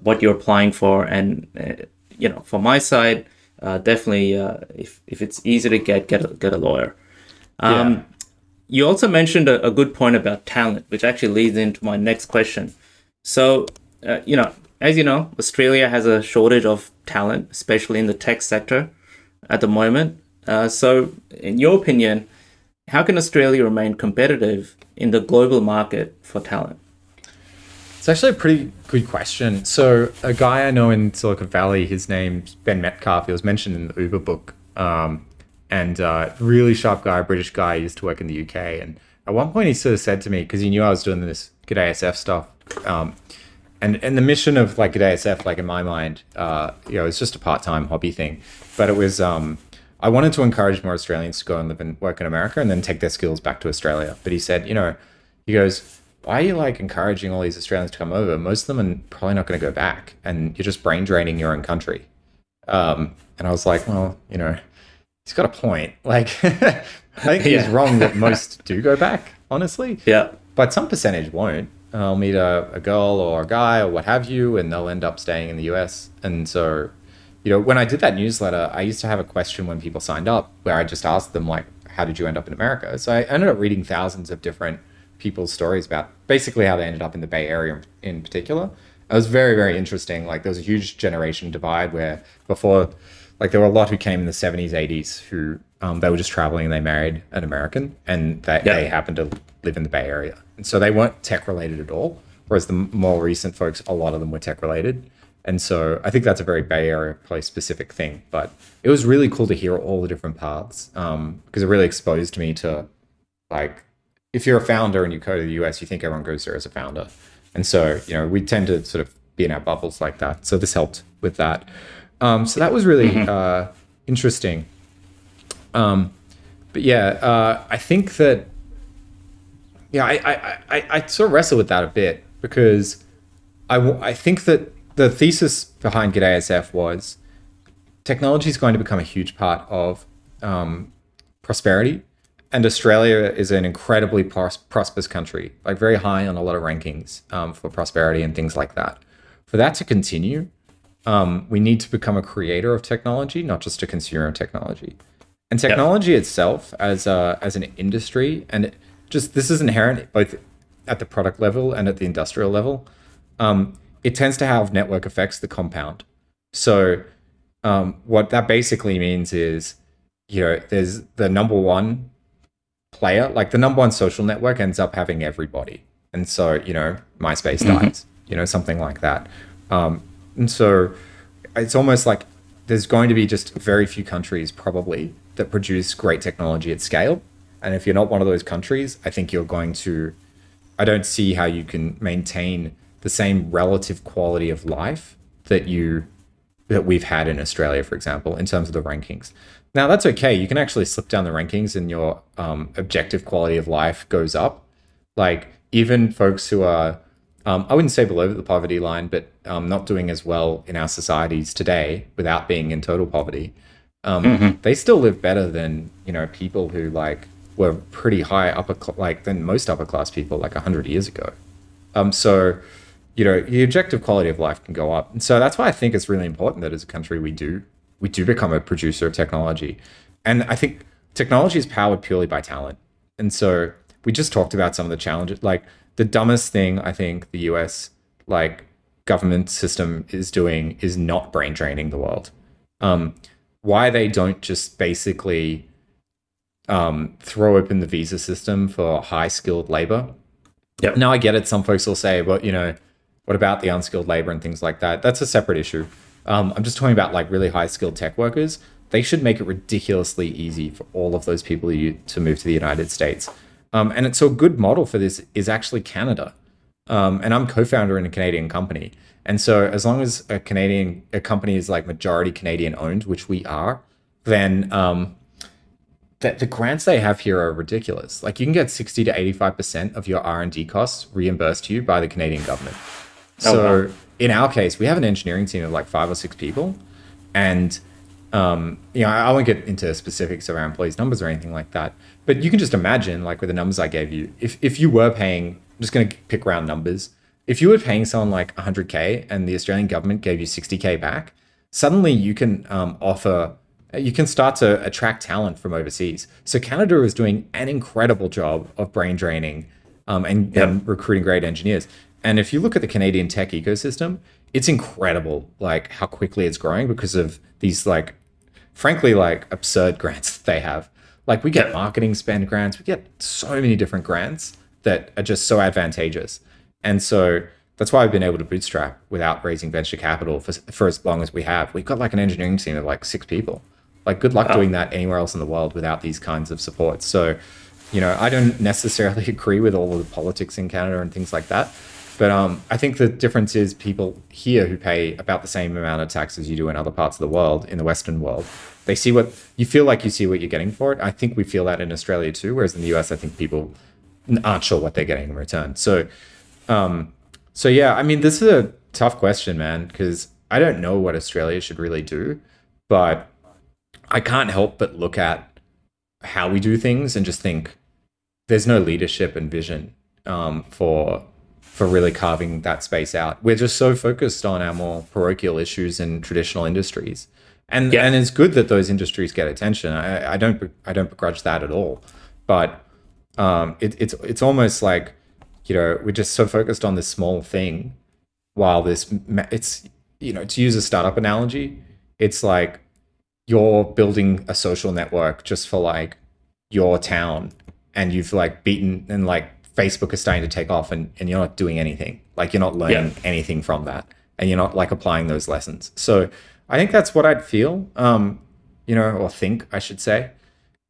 what you're applying for, and uh, you know, for my side, uh, definitely, uh, if if it's easy to get, get a, get a lawyer. Um, Yeah. You also mentioned a, a good point about talent, which actually leads into my next question. So, uh, you know, as you know, Australia has a shortage of talent, especially in the tech sector at the moment. Uh, so, in your opinion, how can Australia remain competitive in the global market for talent? It's actually a pretty good question. So, a guy I know in Silicon Valley, his name's Ben Metcalfe. He was mentioned in the Uber book. Um, and uh, really sharp guy, British guy, used to work in the UK. And at one point, he sort of said to me, because he knew I was doing this G'day SF stuff. Um, and, and the mission of like G'day SF, like in my mind, uh, you know, it's just a part time hobby thing. But it was, um, I wanted to encourage more Australians to go and live and work in America and then take their skills back to Australia. But he said, you know, he goes, why are you like encouraging all these Australians to come over? Most of them are probably not going to go back, and you're just brain draining your own country. Um, and I was like, well, you know, he's got a point. Like, I think he's Yeah. wrong that most do go back, honestly. Yeah. But some percentage won't. I'll meet a, a girl or a guy or what have you, and they'll end up staying in the US. And so, you know, when I did that newsletter, I used to have a question when people signed up where I just asked them, like, how did you end up in America? So I ended up reading thousands of different people's stories about basically how they ended up in the Bay Area in particular. It was very, very interesting. Like, there was a huge generation divide where before, like, there were a lot who came in the 70s, 80s who um, they were just traveling and they married an American and they, Yeah. they happened to live in the Bay Area. And so they weren't tech related at all. Whereas the more recent folks, a lot of them were tech related. And so I think that's a very Bay Area place specific thing. But it was really cool to hear all the different paths um, because it really exposed me to like if you're a founder and you go to the US, you think everyone goes there as a founder. And so, you know, we tend to sort of be in our bubbles like that. So this helped with that. Um, so that was really uh, interesting. Um, but yeah, uh, I think that yeah, I, I, I, I sort of wrestle with that a bit because I, I think that the thesis behind G'day SF was technology is going to become a huge part of um, prosperity. And Australia is an incredibly pros- prosperous country, like very high on a lot of rankings um, for prosperity and things like that. For that to continue, um, we need to become a creator of technology, not just a consumer of technology. And technology itself, as a, as an industry, and just this is inherent both at the product level and at the industrial level. Um, it tends to have network effects that compound. So um, what that basically means is, you know, there's the number one player, like the number one social network ends up having everybody. And so, you know, MySpace dies, you know, something like that. Um, and so it's almost like there's going to be just very few countries probably that produce great technology at scale. And if you're not one of those countries, I think you're going to, I don't see how you can maintain the same relative quality of life that you that we've had in Australia, for example, in terms of the rankings. Now that's okay. You can actually slip down the rankings, and your um, objective quality of life goes up. Like even folks who are, um, I wouldn't say below the poverty line, but um, not doing as well in our societies today without being in total poverty, um, they still live better than you know people who like were pretty high upper cl- like than most upper class people like hundred years ago. Um, so, you know, the objective quality of life can go up. And so that's why I think it's really important that as a country we do we do become a producer of technology. And I think technology is powered purely by talent. And so we just talked about some of the challenges. Like the dumbest thing I think the US like government system is doing is not brain draining the world. Um, why they don't just basically um, throw open the visa system for high skilled labor Yep. now I get it. Some folks will say, well, you know, what about the unskilled labor and things like that? That's a separate issue. Um, I'm just talking about like really high skilled tech workers. They should make it ridiculously easy for all of those people to move to the United States. Um, and it's so a good model for this is actually Canada. Um, and I'm co-founder in a Canadian company. And so as long as a Canadian a company is like majority Canadian owned, which we are, then um, that the grants they have here are ridiculous. Like you can get 60 to 85% of your R&D costs reimbursed to you by the Canadian government. So Oh, wow. in our case, we have an engineering team of like five or six people. And um, you know, I I won't get into specifics of our employees' numbers or anything like that. But you can just imagine, like with the numbers I gave you, if if you were paying, I'm just going to pick round numbers. If you were paying someone like 100k and the Australian government gave you 60k back, suddenly you can um, offer, you can start to attract talent from overseas. So Canada is doing an incredible job of brain draining um, and, Yep. and recruiting great engineers. And if you look at the Canadian tech ecosystem, it's incredible, like how quickly it's growing because of these like frankly like absurd grants that they have. Like we get marketing spend grants, we get so many different grants that are just so advantageous. And so that's why we've been able to bootstrap without raising venture capital for, for as long as we have. We've got like an engineering team of like six people. Like good luck doing that anywhere else in the world without these kinds of supports. So, you know, I don't necessarily agree with all of the politics in Canada and things like that. But um, I think the difference is people here who pay about the same amount of tax as you do in other parts of the world, in the Western world, they see what you feel like you see what you're getting for it. I think we feel that in Australia too, whereas in the US, I think people aren't sure what they're getting in return. So, um, so yeah, I mean, this is a tough question, man, because I don't know what Australia should really do, but I can't help but look at how we do things and just think there's no leadership and vision um, for for really carving that space out. We're just so focused on our more parochial issues and traditional industries, and yeah. and it's good that those industries get attention. I, I don't I don't begrudge that at all, but um, it, it's it's almost like you know we're just so focused on this small thing, while this it's you know to use a startup analogy, it's like you're building a social network just for like your town and you've like beaten and like Facebook is starting to take off and, and you're not doing anything. Like you're not learning yeah. anything from that. And you're not like applying those lessons. So I think that's what I'd feel, um, you know, or think, I should say.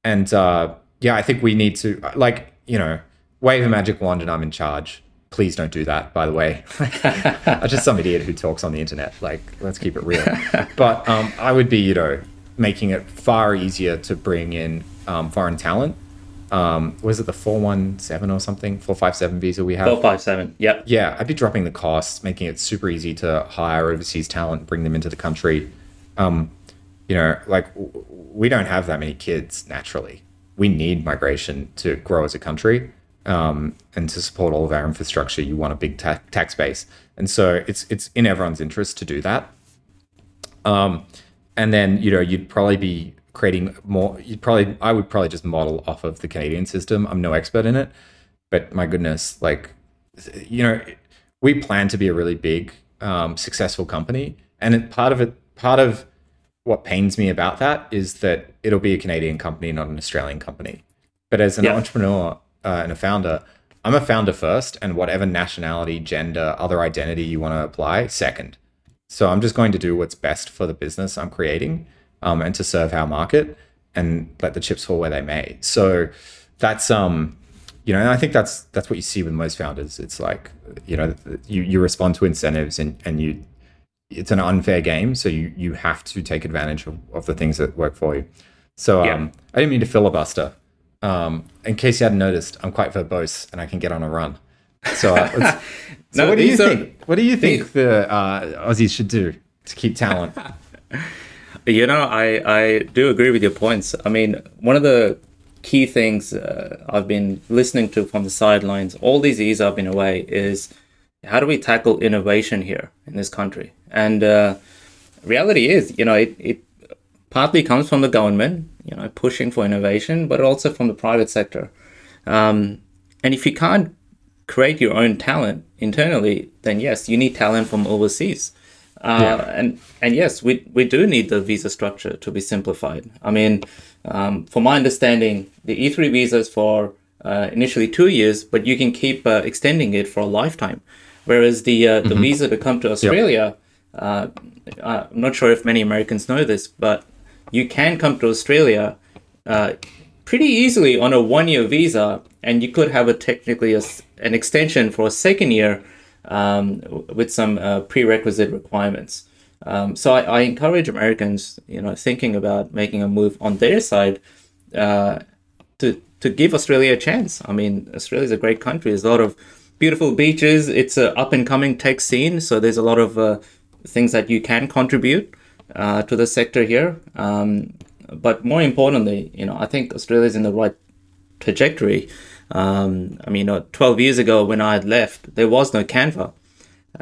And uh, yeah, I think we need to, like, you know, wave a magic wand and I'm in charge. Please don't do that, by the way. I'm just some idiot who talks on the internet. Like, let's keep it real. but um, I would be, you know, making it far easier to bring in um, foreign talent um, was it the 417 or something? 457 visa we have 457 yep. Yeah i'd be dropping the costs making it super easy to hire overseas talent bring them into the country. Um, you know like we don't have that many kids naturally. We need migration to grow as a country um, and to support all of our infrastructure you want a big ta- tax base. And so it's it's in everyone's interest to do that. Um, and then you know you'd probably be creating more you'd probably i would probably just model off of the canadian system. I'm no expert in it but my goodness like you know we plan to be a really big um, successful company. And it, part of it part of what pains me about that is that it'll be a canadian company not an australian company. But as an yeah. entrepreneur uh, and a founder i'm a founder first and whatever nationality gender other identity you want to apply second. So i'm just going to do what's best for the business i'm creating um, and to serve our market and let the chips fall where they may. So that's um, you know, and I think that's that's what you see with most founders. It's like you know, you you respond to incentives and and you it's an unfair game, so you you have to take advantage of, of the things that work for you. So um. I didn't mean to filibuster. Um, in case you hadn't noticed, I'm quite verbose and I can get on a run. So, uh, so no, what do you think? What do you think these... the uh, Aussies should do to keep talent? You know, I, I do agree with your points. I mean, one of the key things uh, I've been listening to from the sidelines all these years I've been away is how do we tackle innovation here in this country? And uh, reality is, you know, it, it partly comes from the government, you know, pushing for innovation, but also from the private sector. Um, and if you can't create your own talent internally, then yes, you need talent from overseas. Uh, yeah. And and yes, we we do need the visa structure to be simplified. I mean, um, from my understanding, the E3 visa is for uh, initially two years, but you can keep uh, extending it for a lifetime. Whereas the uh, the mm-hmm. visa to come to Australia, yep. Uh, I'm not sure if many Americans know this, but you can come to Australia uh, pretty easily on a one year visa, and you could have a technically a, an extension for a second year um, with some uh, prerequisite requirements. Um, so I, I, encourage Americans, you know, thinking about making a move on their side uh, to to give Australia a chance. I mean, Australia is a great country. There's a lot of beautiful beaches. It's an up and coming tech scene, so there's a lot of uh, things that you can contribute uh, to the sector here. Um, but more importantly, you know, I think Australia is in the right trajectory. Um, I mean, uh, 12 years ago when I had left, there was no Canva.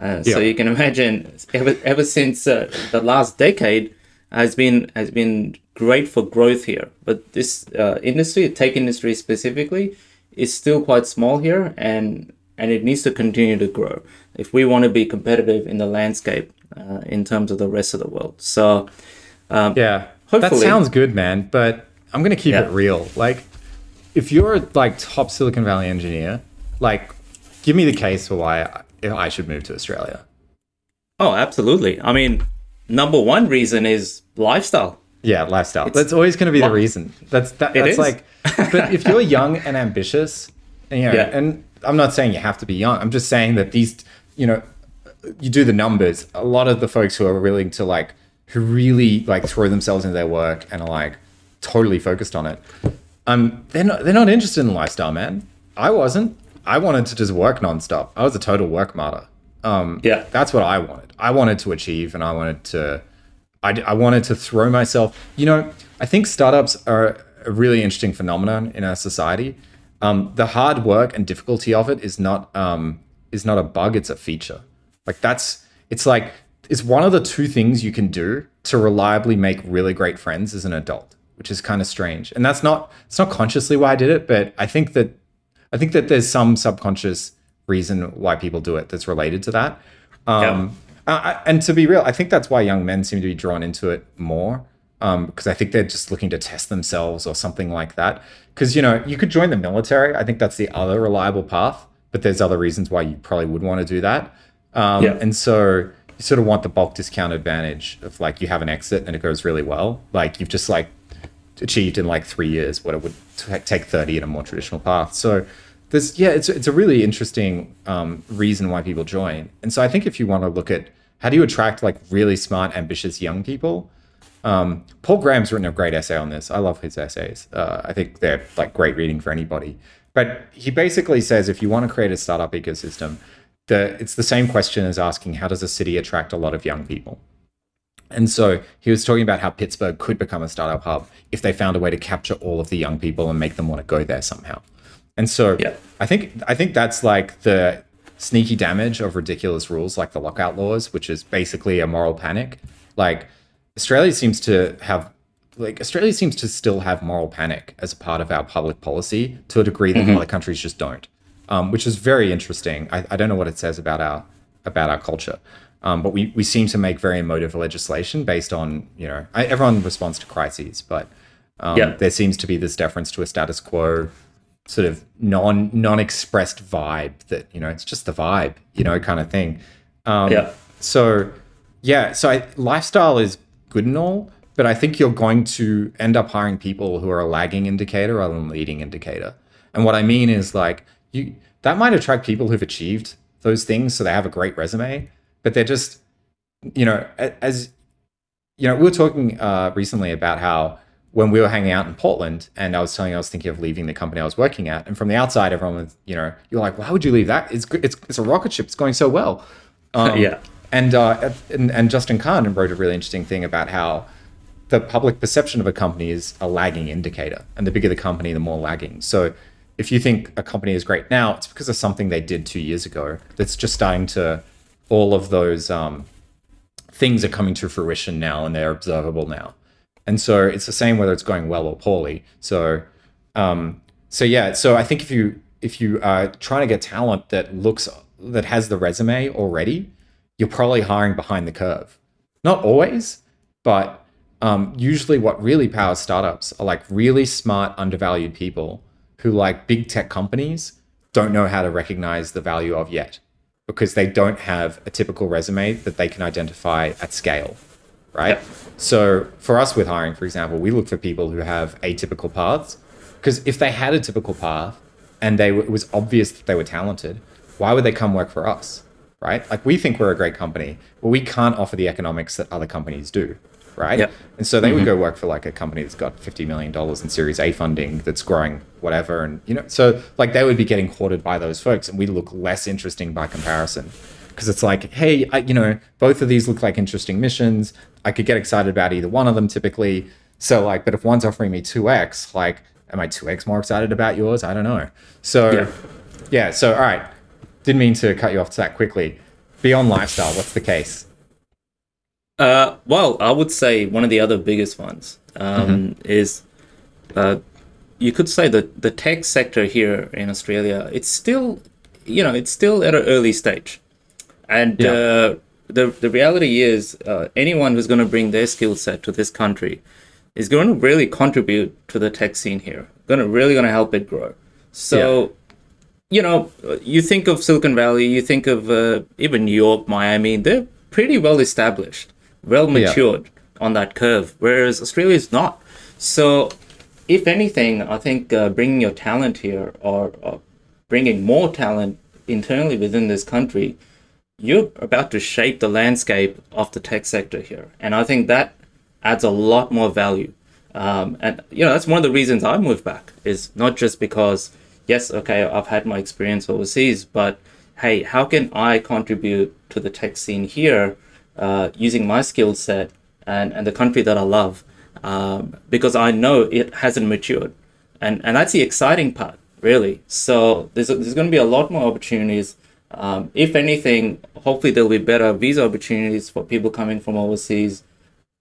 Uh, yeah. So you can imagine, ever, ever since uh, the last decade, has been has been great for growth here. But this uh, industry, tech industry specifically, is still quite small here, and and it needs to continue to grow if we want to be competitive in the landscape uh, in terms of the rest of the world. So um, yeah, that sounds good, man. But I'm gonna keep yeah. it real. Like if you're a like top Silicon Valley engineer, like give me the case for why I, I should move to Australia. Oh, absolutely. I mean, number one reason is lifestyle. Yeah, lifestyle. It's, that's always going to be the reason. That's that, that's like. but if you're young and ambitious, you know, yeah. and I'm not saying you have to be young. I'm just saying that these, you know, you do the numbers. A lot of the folks who are willing to like, who really like throw themselves into their work and are like totally focused on it, um, they're not they're not interested in lifestyle, man. I wasn't. I wanted to just work nonstop. I was a total work martyr. Um, Yeah. that's what I wanted. I wanted to achieve, and I wanted to. I, I wanted to throw myself. You know, I think startups are a really interesting phenomenon in our society. Um, the hard work and difficulty of it is not um, is not a bug; it's a feature. Like that's it's like it's one of the two things you can do to reliably make really great friends as an adult, which is kind of strange. And that's not it's not consciously why I did it, but I think that I think that there's some subconscious reason why people do it that's related to that. Um, I- I- and to be real, I think that's why young men seem to be drawn into it more. Because I think they're just looking to test themselves or something like that. Because you know, you could join the military. I think that's the other reliable path. But there's other reasons why you probably would want to do that. Um, Yeah. And so you sort of want the bulk discount advantage of like you have an exit and it goes really well. Like you've just like achieved in like three years what it would t- take 30 in a more traditional path. So there's, yeah, it's, it's a really interesting um, reason why people join. And so I think if you want to look at how do you attract like really smart, ambitious young people, um, Paul Graham's written a great essay on this. I love his essays. Uh, I think they're like great reading for anybody. But he basically says if you want to create a startup ecosystem, the, it's the same question as asking how does a city attract a lot of young people? And so he was talking about how Pittsburgh could become a startup hub if they found a way to capture all of the young people and make them want to go there somehow. And so Yeah. I think I think that's like the sneaky damage of ridiculous rules like the lockout laws, which is basically a moral panic. Like Australia seems to have like Australia seems to still have moral panic as a part of our public policy to a degree that other countries just don't, um, which is very interesting. I, I don't know what it says about our about our culture, um, but we, we seem to make very emotive legislation based on you know I, everyone responds to crises, but um, Yeah. there seems to be this deference to a status quo sort of non non expressed vibe that you know it's just the vibe you know kind of thing. Um, Yeah. So yeah, so I, lifestyle is good and all, but I think you're going to end up hiring people who are a lagging indicator rather than leading indicator. And what I mean is like you that might attract people who've achieved those things, so they have a great resume, but they're just you know as you know we were talking uh, recently about how when we were hanging out in Portland and I was telling you I was thinking of leaving the company I was working at, and from the outside everyone was you know you're like why would you leave that? It's. It's it's a rocket ship. It's going so well. Um, Yeah. And, uh, and and Justin Kan wrote a really interesting thing about how the public perception of a company is a lagging indicator, and the bigger the company, the more lagging. So if you think a company is great now, it's because of something they did two years ago that's just starting to all of those um, things are coming to fruition now and they're observable now. And so it's the same whether it's going well or poorly. So um, so yeah, so I think if you if you are trying to get talent that looks that has the resume already, you're probably hiring behind the curve. Not always, but um, usually what really powers startups are like really smart, undervalued people who, like big tech companies, don't know how to recognize the value of yet because they don't have a typical resume that they can identify at scale, right? So for us with hiring, for example, we look for people who have atypical paths because if they had a typical path and they it was obvious that they were talented, why would they come work for us, right? Like we think we're a great company, but we can't offer the economics that other companies do, right? Yep. And so they would mm-hmm. go work for like a company that's got fifty million dollars in Series A funding that's growing whatever, and you know, so like they would be getting courted by those folks, and we look less interesting by comparison because it's like, hey, I, you know, both of these look like interesting missions. I could get excited about either one of them typically. So like, but if one's offering me two x, like, am I two x more excited about yours? I don't know. So Yeah. yeah, so all right, didn't mean to cut you off that quickly. Beyond lifestyle, what's the case? Uh, well, I would say one of the other biggest ones um, is uh, you could say that the tech sector here in Australia it's still you know it's still at an early stage, and Yeah. uh, the the reality is uh, anyone who's going to bring their skill set to this country is going to really contribute to the tech scene here. Going to really going to help it grow. So you know, you think of Silicon Valley, you think of uh, even New York, Miami, they're pretty well established, well matured on that curve, whereas Australia is not. So, if anything, I think uh, bringing your talent here or, or bringing more talent internally within this country, you're about to shape the landscape of the tech sector here. And I think that adds a lot more value. Um, and, you know, that's one of the reasons I moved back, is not just because yes, okay, I've had my experience overseas, but hey, how can I contribute to the tech scene here uh, using my skill set and, and the country that I love? Um, because I know it hasn't matured. And, and that's the exciting part, really. So there's, there's going to be a lot more opportunities. Um, if anything, hopefully there'll be better visa opportunities for people coming from overseas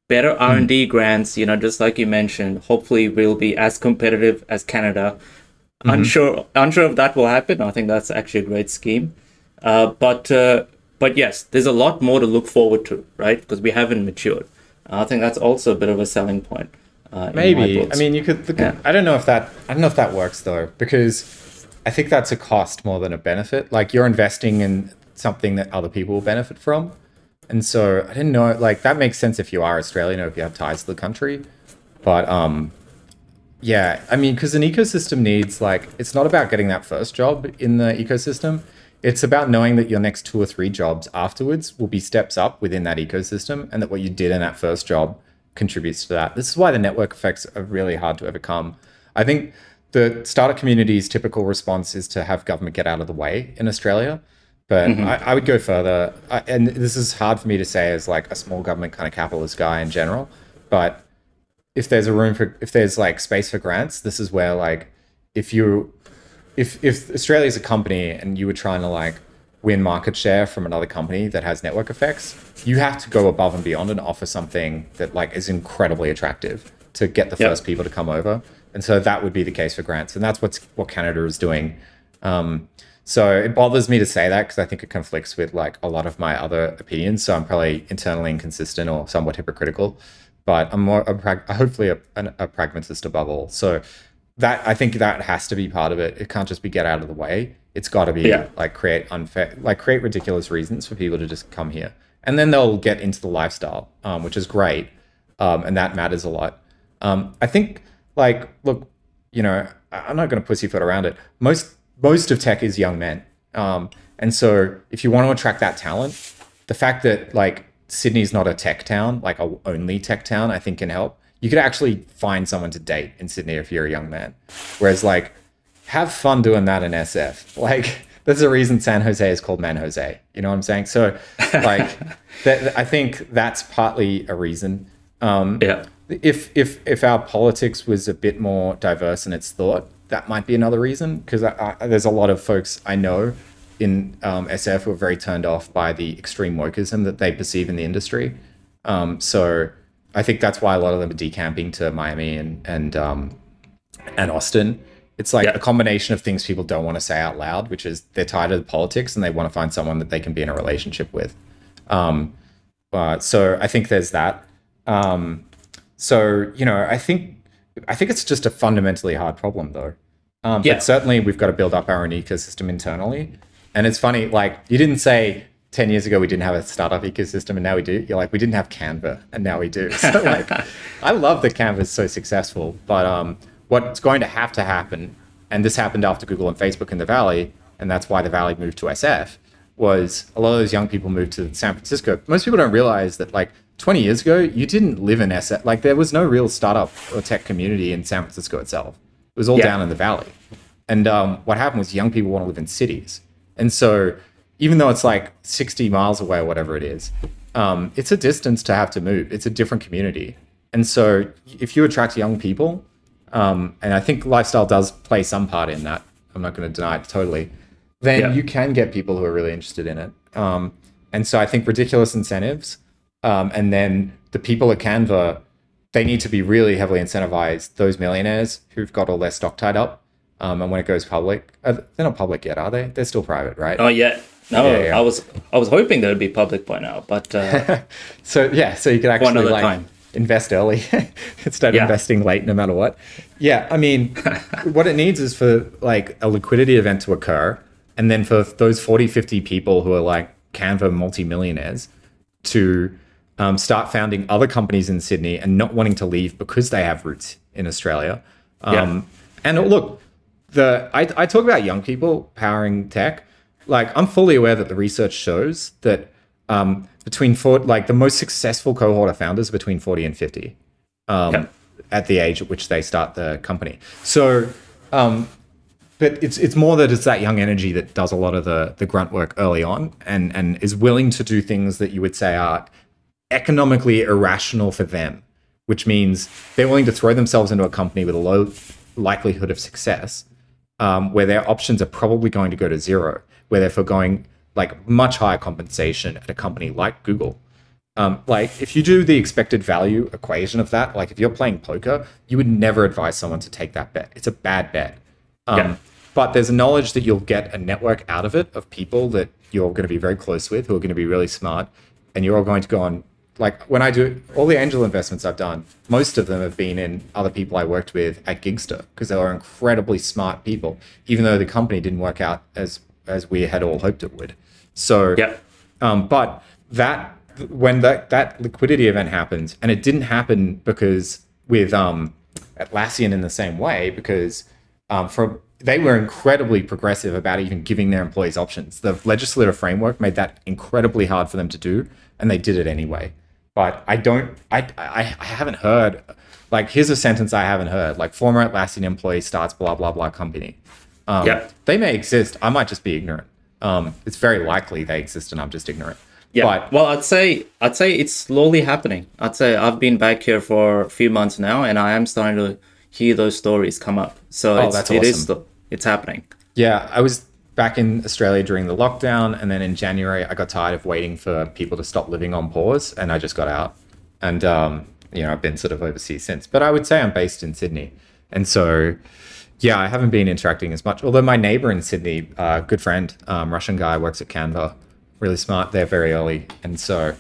better r&d mm. grants you know just like you mentioned hopefully we'll be as competitive as canada mm-hmm. unsure unsure if that will happen i think that's actually a great scheme uh, but uh, but yes there's a lot more to look forward to right because we haven't matured i think that's also a bit of a selling point uh, maybe i mean you could look yeah. at, i don't know if that i don't know if that works though because i think that's a cost more than a benefit like you're investing in something that other people will benefit from and so I didn't know, like, that makes sense if you are Australian or if you have ties to the country. But um, yeah, I mean, because an ecosystem needs, like, it's not about getting that first job in the ecosystem. It's about knowing that your next two or three jobs afterwards will be steps up within that ecosystem and that what you did in that first job contributes to that. This is why the network effects are really hard to overcome. I think the startup community's typical response is to have government get out of the way in Australia. But mm-hmm. I, I, would go further, I, and this is hard for me to say as like a small government kind of capitalist guy in general. But if there's a room for, if there's like space for grants, this is where like, if you, if if Australia is a company and you were trying to like win market share from another company that has network effects, you have to go above and beyond and offer something that like is incredibly attractive to get the yep. first people to come over. And so that would be the case for grants, and that's what's what Canada is doing. Um, so it bothers me to say that because I think it conflicts with like a lot of my other opinions. So I'm probably internally inconsistent or somewhat hypocritical, but I'm more hopefully a, a, pragmatist above all. So that I think that has to be part of it. It can't just be get out of the way. It's got to be yeah. like create unfair, like create ridiculous reasons for people to just come here, and then they'll get into the lifestyle, um, which is great, um, and that matters a lot. Um, I think like look, you know, I'm not going to pussyfoot around it. Most most of tech is young men. Um, and so if you want to attract that talent, the fact that like Sydney's not a tech town, like a only tech town, I think can help. You could actually find someone to date in Sydney if you're a young man. Whereas like have fun doing that in SF. Like there's a reason San Jose is called Man Jose. You know what I'm saying? So like that, I think that's partly a reason. Um, yeah. If if if our politics was a bit more diverse in its thought, that might be another reason because there's a lot of folks I know in um, SF who are very turned off by the extreme wokeism that they perceive in the industry. Um, so I think that's why a lot of them are decamping to Miami and and um, and Austin. It's like yeah. a combination of things people don't want to say out loud, which is they're tired of the politics and they want to find someone that they can be in a relationship with. Um, uh, so I think there's that. Um, so you know, I think I think it's just a fundamentally hard problem, though. Um, yeah. But certainly, we've got to build up our own ecosystem internally. And it's funny, like you didn't say 10 years ago we didn't have a startup ecosystem and now we do. You're like, we didn't have Canva and now we do. So like I love that Canva is so successful, but um, what's going to have to happen, and this happened after Google and Facebook in the Valley, and that's why the Valley moved to SF, was a lot of those young people moved to San Francisco. Most people don't realize that like 20 years ago, you didn't live in SF. Like there was no real startup or tech community in San Francisco itself. It was all yeah. down in the valley. And um, what happened was young people want to live in cities. And so even though it's like 60 miles away or whatever it is, um, it's a distance to have to move. It's a different community. And so if you attract young people, um, and I think lifestyle does play some part in that, I'm not going to deny it totally, then yeah. you can get people who are really interested in it. Um, and so I think ridiculous incentives um, and then the people at Canva, they need to be really heavily incentivized. Those millionaires who've got all their stock tied up, um, and when it goes public, uh, they're not public yet, are they? They're still private, right? Oh yeah. No, yeah, yeah. I was I was hoping they'd be public by now, but uh, so yeah, so you could actually like time. invest early instead of investing late, no matter what. Yeah, I mean, what it needs is for like a liquidity event to occur, and then for those 40, 50 people who are like Canva multimillionaires to um, start founding other companies in Sydney and not wanting to leave because they have roots in Australia. Um, yeah. And look, the I, I talk about young people powering tech. Like I'm fully aware that the research shows that um, between four, like the most successful cohort of founders between 40 and 50 um, yeah. at the age at which they start the company. So um, but it's it's more that it's that young energy that does a lot of the the grunt work early on and and is willing to do things that you would say are economically irrational for them, which means they're willing to throw themselves into a company with a low likelihood of success, um, where their options are probably going to go to zero, where they're foregoing like much higher compensation at a company like Google. Um, like if you do the expected value equation of that, like if you're playing poker, you would never advise someone to take that bet. It's a bad bet. Um, Yeah. But there's a knowledge that you'll get a network out of it of people that you're going to be very close with, who are going to be really smart, and you're all going to go on. Like when I do all the angel investments I've done, most of them have been in other people I worked with at Gigster because they were incredibly smart people, even though the company didn't work out as as we had all hoped it would. So Yeah. um, but that when that that liquidity event happens, and it didn't happen because with um, Atlassian in the same way, because um, from they were incredibly progressive about even giving their employees options. The legislative framework made that incredibly hard for them to do, and they did it anyway. But I don't, I, I, I haven't heard. Like, here's a sentence I haven't heard. Like, former Atlassian employee starts blah blah blah company. Um, Yeah. They may exist. I might just be ignorant. Um, it's very likely they exist, and I'm just ignorant. Yeah. But well, I'd say I'd say it's slowly happening. I'd say I've been back here for a few months now, and I am starting to hear those stories come up. So it's, Oh, that's it is awesome. it's happening. Yeah, I was back in Australia during the lockdown, and then in January, I got tired of waiting for people to stop living on pause, and I just got out. And um, you know, I've been sort of overseas since. But I would say I'm based in Sydney, and so yeah, I haven't been interacting as much. Although my neighbor in Sydney, uh, good friend, um, Russian guy, works at Canva, really smart. They're very early, and so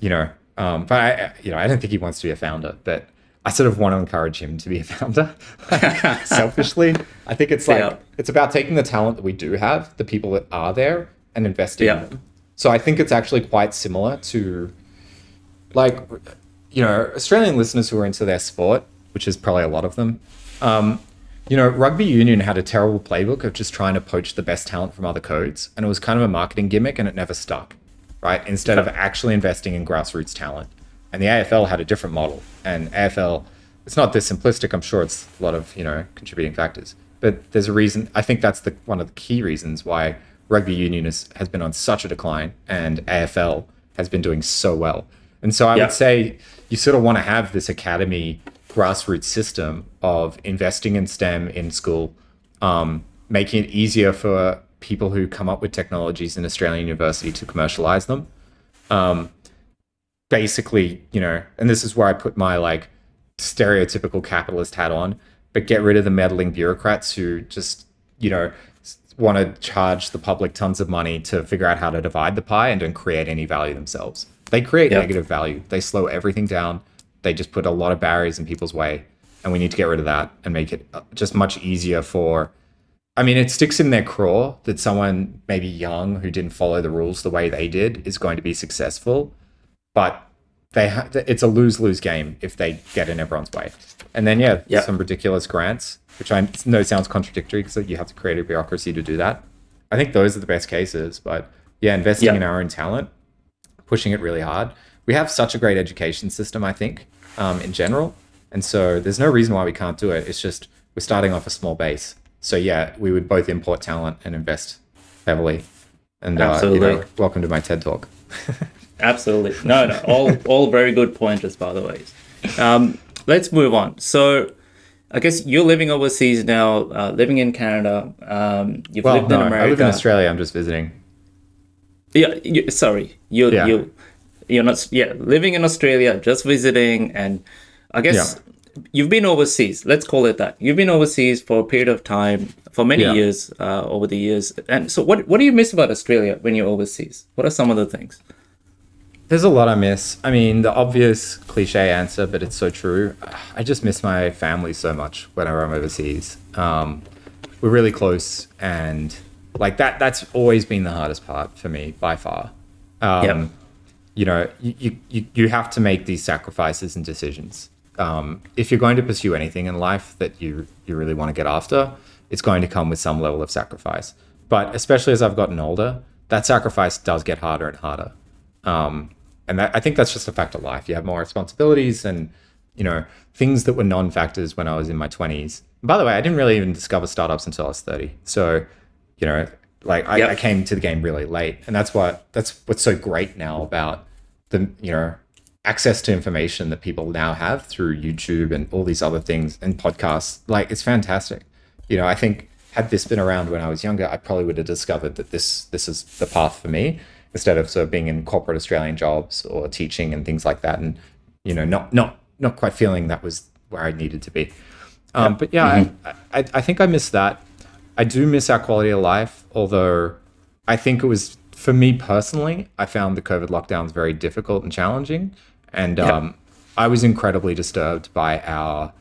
you know, um, but I, you know, I don't think he wants to be a founder, but. I sort of want to encourage him to be a founder. Selfishly, I think it's like Yeah. it's about taking the talent that we do have, the people that are there, and investing Yeah. in them. So I think it's actually quite similar to, like, you know, Australian listeners who are into their sport, which is probably a lot of them. Um, you know, rugby union had a terrible playbook of just trying to poach the best talent from other codes, and it was kind of a marketing gimmick, and it never stuck. Right? Instead of actually investing in grassroots talent, and the AFL had a different model, and AFL. It's not this simplistic. I'm sure it's a lot of you know contributing factors, but there's a reason. I think that's the one of the key reasons why rugby union is, has been on such a decline, and AFL has been doing so well. And so I Yeah. would say you sort of want to have this academy grassroots system of investing in STEM in school, um, making it easier for people who come up with technologies in Australian university to commercialize them. Um, basically, you know, and this is where I put my like stereotypical capitalist hat on, but get rid of the meddling bureaucrats who just, you know, want to charge the public tons of money to figure out how to divide the pie and don't create any value themselves. They create Yep. negative value. They slow everything down. They just put a lot of barriers in people's way, and we need to get rid of that and make it uh, just much easier for. I mean, it sticks in their craw that someone maybe young who didn't follow the rules the way they did is going to be successful, but they ha- it's a lose lose game if they get in everyone's way. And then yeah, Yeah. some ridiculous grants, which I know sounds contradictory because you have to create a bureaucracy to do that. I think those are the best cases, but yeah, investing Yeah. in our own talent, pushing it really hard. We have such a great education system, I think, um, in general, and so there's no reason why we can't do it. It's just we're starting off a small base. So yeah, we would both import talent and invest heavily. And uh, you Absolutely. know, welcome to my TED talk. Absolutely. No, no, all all very good pointers, by the way. Um, let's move on. So, I guess you're living overseas now, uh, living in Canada. Um, you've Well, lived no, in America. I live in Australia. I'm just visiting. Yeah, you, sorry, you Yeah. you you're not yeah living in Australia, just visiting, and I guess you've been overseas. Let's call it that. You've been overseas for a period of time, for many Yeah. years uh, over the years. And so, what what do you miss about Australia when you're overseas? What are some of the things? There's a lot I miss. I mean, the obvious cliche answer, but it's so true. I just miss my family so much whenever I'm overseas. Um, we're really close, and like that. That's always been the hardest part for me by far. Um, Yep. You know, you, you you have to make these sacrifices and decisions. Um, if you're going to pursue anything in life that you you really want to get after, it's going to come with some level of sacrifice. But especially as I've gotten older, that sacrifice does get harder and harder. Um, and that, I think that's just a fact of life. You have more responsibilities, and you know, things that were non-factors when I was in my 20s. By the way, I didn't really even discover startups until I was 30. So, you know, like I, Yep. I came to the game really late, and that's what that's what's so great now about the you know access to information that people now have through YouTube and all these other things and podcasts. Like it's fantastic. You know, I think had this been around when I was younger, I probably would have discovered that this this is the path for me instead of sort of being in corporate Australian jobs or teaching and things like that, and you know, not not not quite feeling that was where I needed to be. Um, but yeah, I, I, I think I missed that. I do miss our quality of life, although I think it was for me personally, I found the COVID lockdowns very difficult and challenging. And um, I was incredibly disturbed by our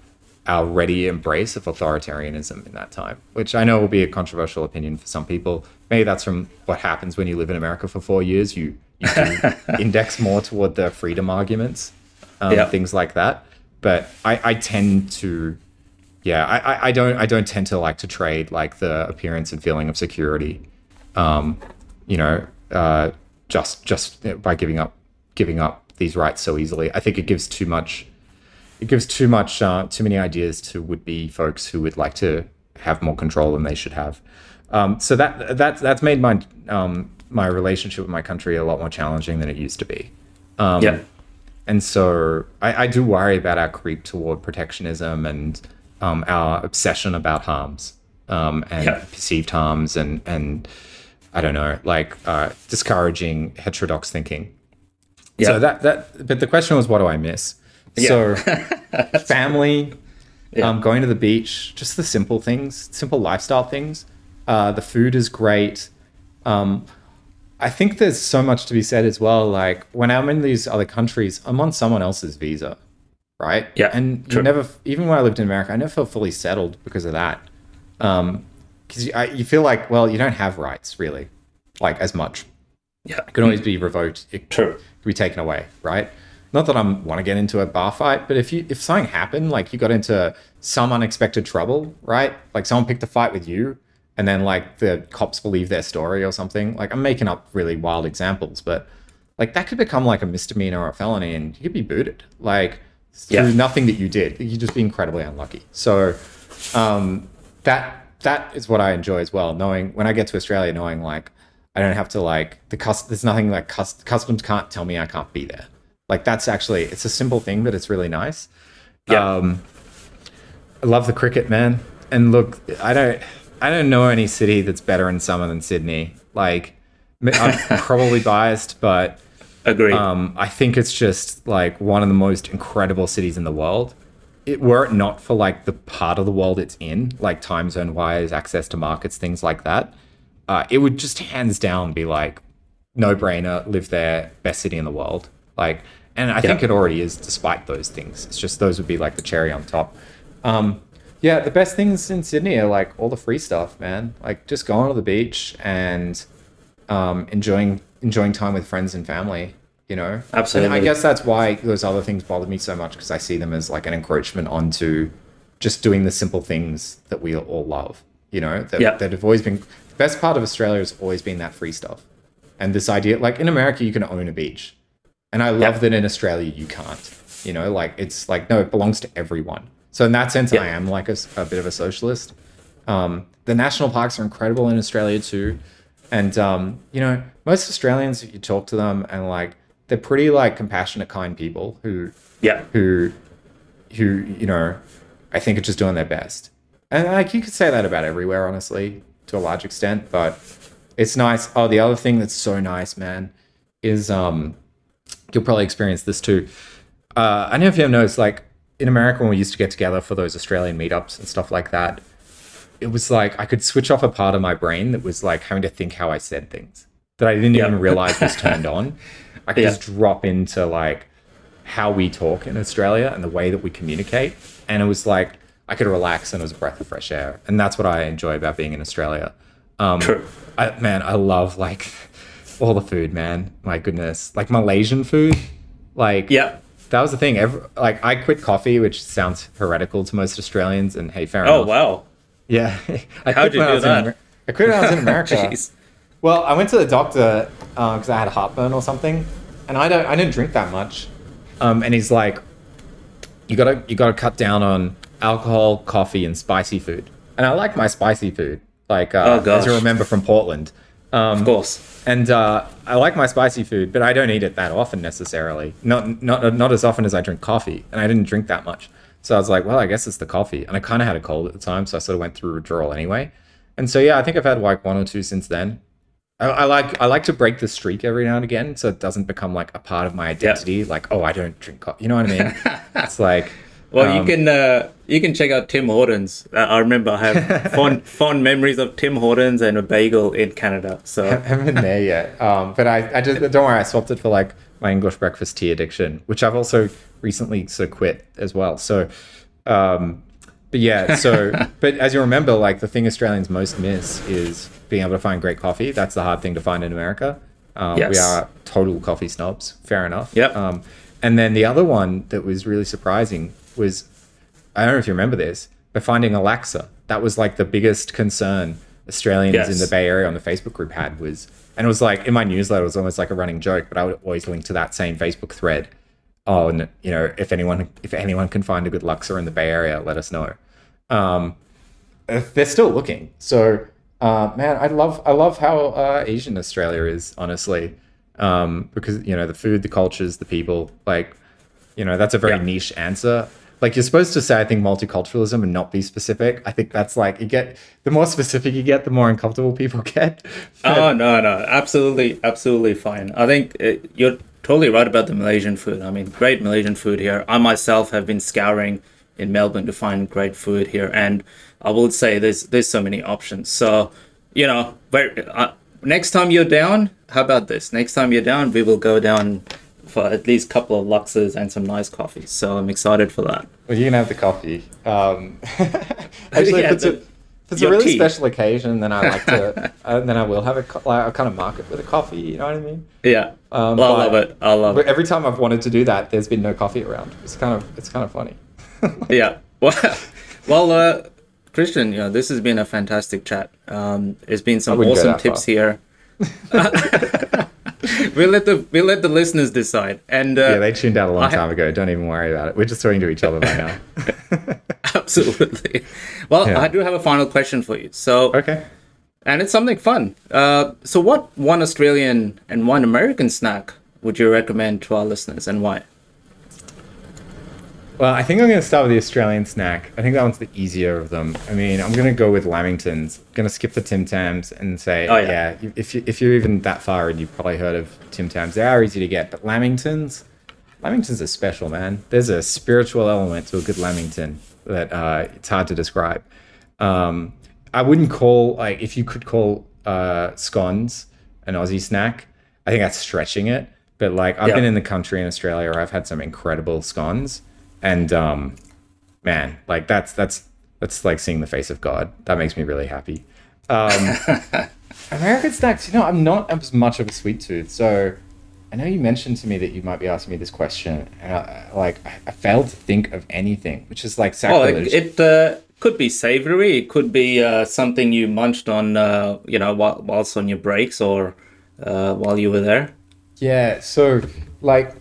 our ready embrace of authoritarianism in that time, which I know will be a controversial opinion for some people. Maybe that's from what happens when you live in America for four years. You you do index more toward the freedom arguments, um, Yeah. things like that. But I, I tend to yeah I, I- don't i don't tend to like to trade like the appearance and feeling of security. Um you know uh just just by giving up giving up these rights so easily. I think it gives too much it gives too much uh, too many ideas to would-be folks who would like to have more control than they should have. Um so that that that's made my um my relationship with my country a lot more challenging than it used to be. Um Yeah. and so I, I do worry about our creep toward protectionism and um, our obsession about harms um, and Yeah. perceived harms and and I don't know, like uh, discouraging heterodox thinking. Yeah. So that that but the question was, what do I miss? So family, um, going to the beach, just the simple things, simple lifestyle things. Uh, the food is great. Um, I think there's so much to be said as well. Like when I'm in these other countries, I'm on someone else's visa, right? Yeah, And you never, even when I lived in America, I never felt fully settled because of that. Um, because you, I- you feel like, well, you don't have rights really, like as much. Yeah. It can always be revoked. It True. can be taken away, right? Not that I want to get into a bar fight, but if you if something happened, like you got into some unexpected trouble, right? Like someone picked a fight with you, and then like the cops believe their story or something. Like I'm making up really wild examples, but like that could become like a misdemeanor or a felony, and you could be booted. Like through Yeah. nothing that you did, you just be incredibly unlucky. So um, that that is what I enjoy as well. Knowing when I get to Australia, knowing like I don't have to like the cus- There's nothing like cus- customs can't tell me I can't be there. Like that's actually it's a simple thing, but it's really nice. Yeah. Um, I love the cricket, man. And look, I don't I don't know any city that's better in summer than Sydney. Like I'm probably biased, but Agreed. um, I think it's just like one of the most incredible cities in the world. It, were it not for like the part of the world it's in, like time zone wise, access to markets, things like that, uh, it would just hands down be like no brainer, live there, best city in the world. Like, and I think it already is, despite those things. It's just those would be like the cherry on top. Um, yeah, the best things in Sydney are like all the free stuff, man. Like just going to the beach and um, enjoying enjoying time with friends and family. You know, Absolutely. And I guess that's why those other things bother me so much because I see them as like an encroachment onto just doing the simple things that we all love. You know, that, Yeah. that have always been the best part of Australia has always been that free stuff and this idea. Like in America, you can own a beach, and I love Yeah. that in Australia you can't. You know, like it's like no, it belongs to everyone. So in that sense, Yeah. I am like a bit of a socialist. Um, the national parks are incredible in Australia too, and um, you know most Australians, if you talk to them and like they're pretty like compassionate, kind people who yeah. who who you know I think are just doing their best. And like you could say that about everywhere, honestly, to a large extent. But it's nice. Oh, the other thing that's so nice, man, is um you'll probably experience this too. Uh, I don't know if you ever noticed, like in America when we used to get together for those Australian meetups and stuff like that, it was like I could switch off a part of my brain that was like having to think how I said things that I didn't Yeah. even realize was turned on. I could Yeah. just drop into like how we talk in Australia and the way that we communicate. And it was like I could relax and it was a breath of fresh air. And that's what I enjoy about being in Australia. Um, True. I, man, I love like all the food, man. My goodness. Like Malaysian food. Like, Yeah. that was the thing. Every, like, I quit coffee, which sounds heretical to most Australians. And hey, fair Oh enough. wow. Yeah. I How'd you I do was in that? I quit when I was in America. Jeez. Well, I went to the doctor because I had heartburn or something, and I don't, I didn't drink that much. Um, and he's like, you gotta you gotta cut down on alcohol, coffee, and spicy food. And I like my spicy food, like uh, Oh, as you remember from Portland. Um, Of course. and uh, I like my spicy food, but I don't eat it that often necessarily. Not not not as often as I drink coffee, and I didn't drink that much. So I was like, well, I guess it's the coffee, and I kind of had a cold at the time, so I sort of went through withdrawal anyway. And so yeah, I think I've had like one or two since then. I, I like I like to break the streak every now and again, so it doesn't become like a part of my identity. Like, oh, I don't drink coffee. You know what I mean? it's like, Well, you um, can uh, you can check out Tim Hortons. Uh, I remember I have fond fond memories of Tim Hortons and a bagel in Canada. So I haven't been there yet. Um, but I, I just don't worry. I swapped it for like my English breakfast tea addiction, which I've also recently sort of quit as well. So, um, but yeah. So, but as you remember, like the thing Australians most miss is being able to find great coffee. That's the hard thing to find in America. Um, We are total coffee snobs. Fair enough. Yep. Um, and then the other one that was really surprising was I don't know if you remember this, but finding Alexa. That was like the biggest concern Australians in the Bay Area on the Facebook group had was, and it was like in my newsletter, it was almost like a running joke, but I would always link to that same Facebook thread. Oh, and you know, if anyone if anyone can find a good Alexa in the Bay Area, let us know. Um, they're still looking. So, uh, man, I love I love how uh, Asian Australia is, honestly, um, because you know the food, the cultures, the people. Like, you know, that's a very Yeah. niche answer. Like you're supposed to say, I think multiculturalism and not be specific. I think that's like you get the more specific you get, the more uncomfortable people get. Oh no, no, absolutely, absolutely fine. I think uh, you're totally right about the Malaysian food. I mean, great Malaysian food here. I myself have been scouring in Melbourne to find great food here, and I will say there's there's so many options. So you know, where uh, next time you're down, how about this? Next time you're down, we will go down for at least a couple of laksas and some nice coffee. So I'm excited for that. Well, you can have the coffee. Um, actually, Yeah, if it's, a, the- if it's a really tea. special occasion, then I like to. uh, then I will have a co- like, I kind of mark it with a coffee. You know what I mean? Yeah, Um, well, I love it. I love it. every time I've wanted to do that, there's been no coffee around. It's kind of it's kind of funny. yeah. Well, well, uh, Christian, you know, this has been a fantastic chat. Um, there's been some awesome tips far. here. we'll let the we'll let the listeners decide. And uh, yeah, they tuned out a long I- time ago. Don't even worry about it. We're just talking to each other by now. absolutely. Well, Yeah. I do have a final question for you. So, okay. and it's something fun. Uh, so, what one Australian and one American snack would you recommend to our listeners, and why? Well, I think I'm going to start with the Australian snack. I think that one's the easier of them. I mean, I'm going to go with Lamingtons. I'm going to skip the Tim Tams and say, Oh, yeah. yeah, if, you, if you're even that far and you've probably heard of Tim Tams, they are easy to get. But Lamingtons, Lamingtons are special, man. There's a spiritual element to a good Lamington that uh, it's hard to describe. Um, I wouldn't call, like, if you could call uh, scones an Aussie snack, I think that's stretching it. But, like, I've Yeah. been in the country in Australia where I've had some incredible scones and um man like that's that's that's like seeing the face of god that makes me really happy um american snacks you know i'm not as much of a sweet tooth so i know you mentioned to me that you might be asking me this question and I, like I, I failed to think of anything which is like Well, sacrilege it, it uh, could be savory. It could be uh, something you munched on, uh, you know, while, whilst on your breaks or uh, while you were there. Yeah, so like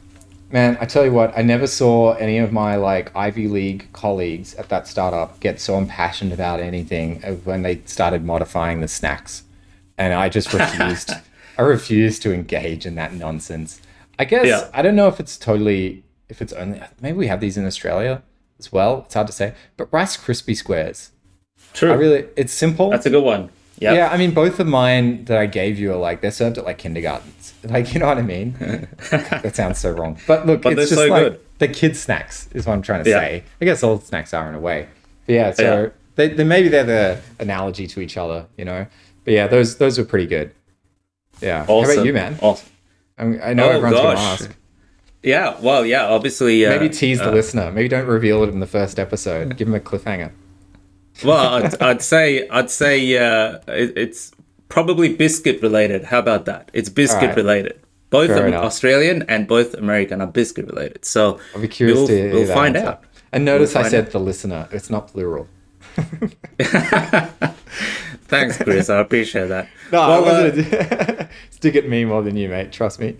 man, I tell you what, I never saw any of my like Ivy League colleagues at that startup get so impassioned about anything when they started modifying the snacks. And I just refused I refused to engage in that nonsense. I guess Yeah. I don't know if it's totally if it's only maybe we have these in Australia as well. It's hard to say. But Rice Krispie squares. True. I really it's simple. That's a good one. Yep. Yeah, I mean, both of mine that I gave you are like they're served at like kindergartens. Like, you know what I mean? that sounds so wrong. But look, But it's they're just so like good. the kids' snacks is what I'm trying to Yeah. say. I guess all snacks are in a way. But yeah, so Yeah. They, they maybe they're the analogy to each other, you know. But yeah, those those were pretty good. Yeah. How about you, man? Awesome. I, mean, I know Oh, everyone's gonna ask. Yeah. Well, yeah. Obviously. Uh, Maybe tease the uh, listener. Maybe don't reveal it in the first episode. Give them a cliffhanger. Well, I'd, I'd say I'd say uh, it, it's probably biscuit related. How about that? It's biscuit Alright. related. Both Fair enough. Australian and both American are biscuit related. So I'll be curious we'll, to hear we'll find answer. out. And notice We'll I said out. the listener. It's not plural. Thanks, Chris. I appreciate that. No, Well, I uh, wasn't. Stick at me more than you, mate. Trust me.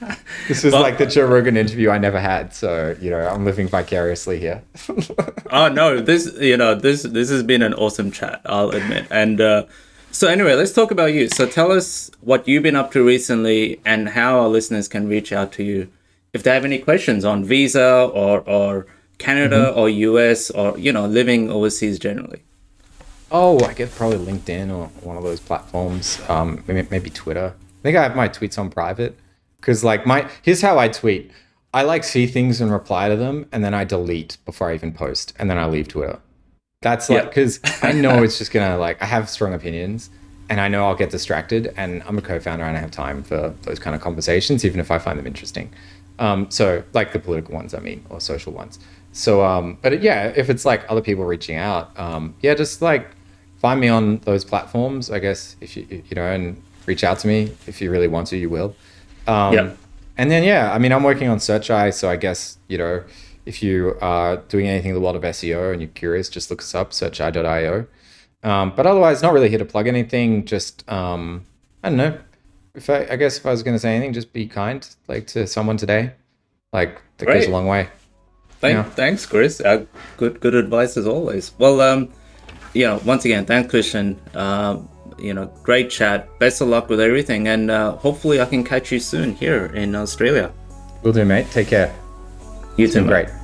This was Well- like the Joe Rogan interview I never had, so you know I'm living vicariously here. oh no, this you know this this has been an awesome chat. I'll admit. And uh, so anyway, let's talk about you. So tell us what you've been up to recently and how our listeners can reach out to you if they have any questions on visa or or Canada or US or you know living overseas generally. oh, I guess probably LinkedIn or one of those platforms. Um, maybe, maybe Twitter. I think I have my tweets on private because like my here's how I tweet. I like see things and reply to them, and then I delete before I even post, and then I leave Twitter. That's like because I know it's just gonna like I have strong opinions, and I know I'll get distracted, and I'm a co-founder and I have time for those kind of conversations, even if I find them interesting. Um, so like the political ones, I mean, or social ones. So, um, but yeah, if it's like other people reaching out, um, yeah, just like find me on those platforms, I guess. If you you know, and reach out to me if you really want to, you will. Um, Yeah. And then yeah, I mean, I'm working on Search SearchEye, so I guess you know, if you are doing anything in the world of SEO and you're curious, just look us up, searcheye.io. Um, but otherwise, not really here to plug anything. Just um, I don't know. If I, I guess if I was going to say anything, just be kind, like to someone today. Like that goes a long way. Thank, Yeah. Thanks, Chris. Uh, good, good advice as always. Well, um, yeah. Once again, thanks, Christian. Um, you know, great chat. Best of luck with everything, and uh, hopefully, I can catch you soon here in Australia. Will do, mate. Take care. You too, mate. great.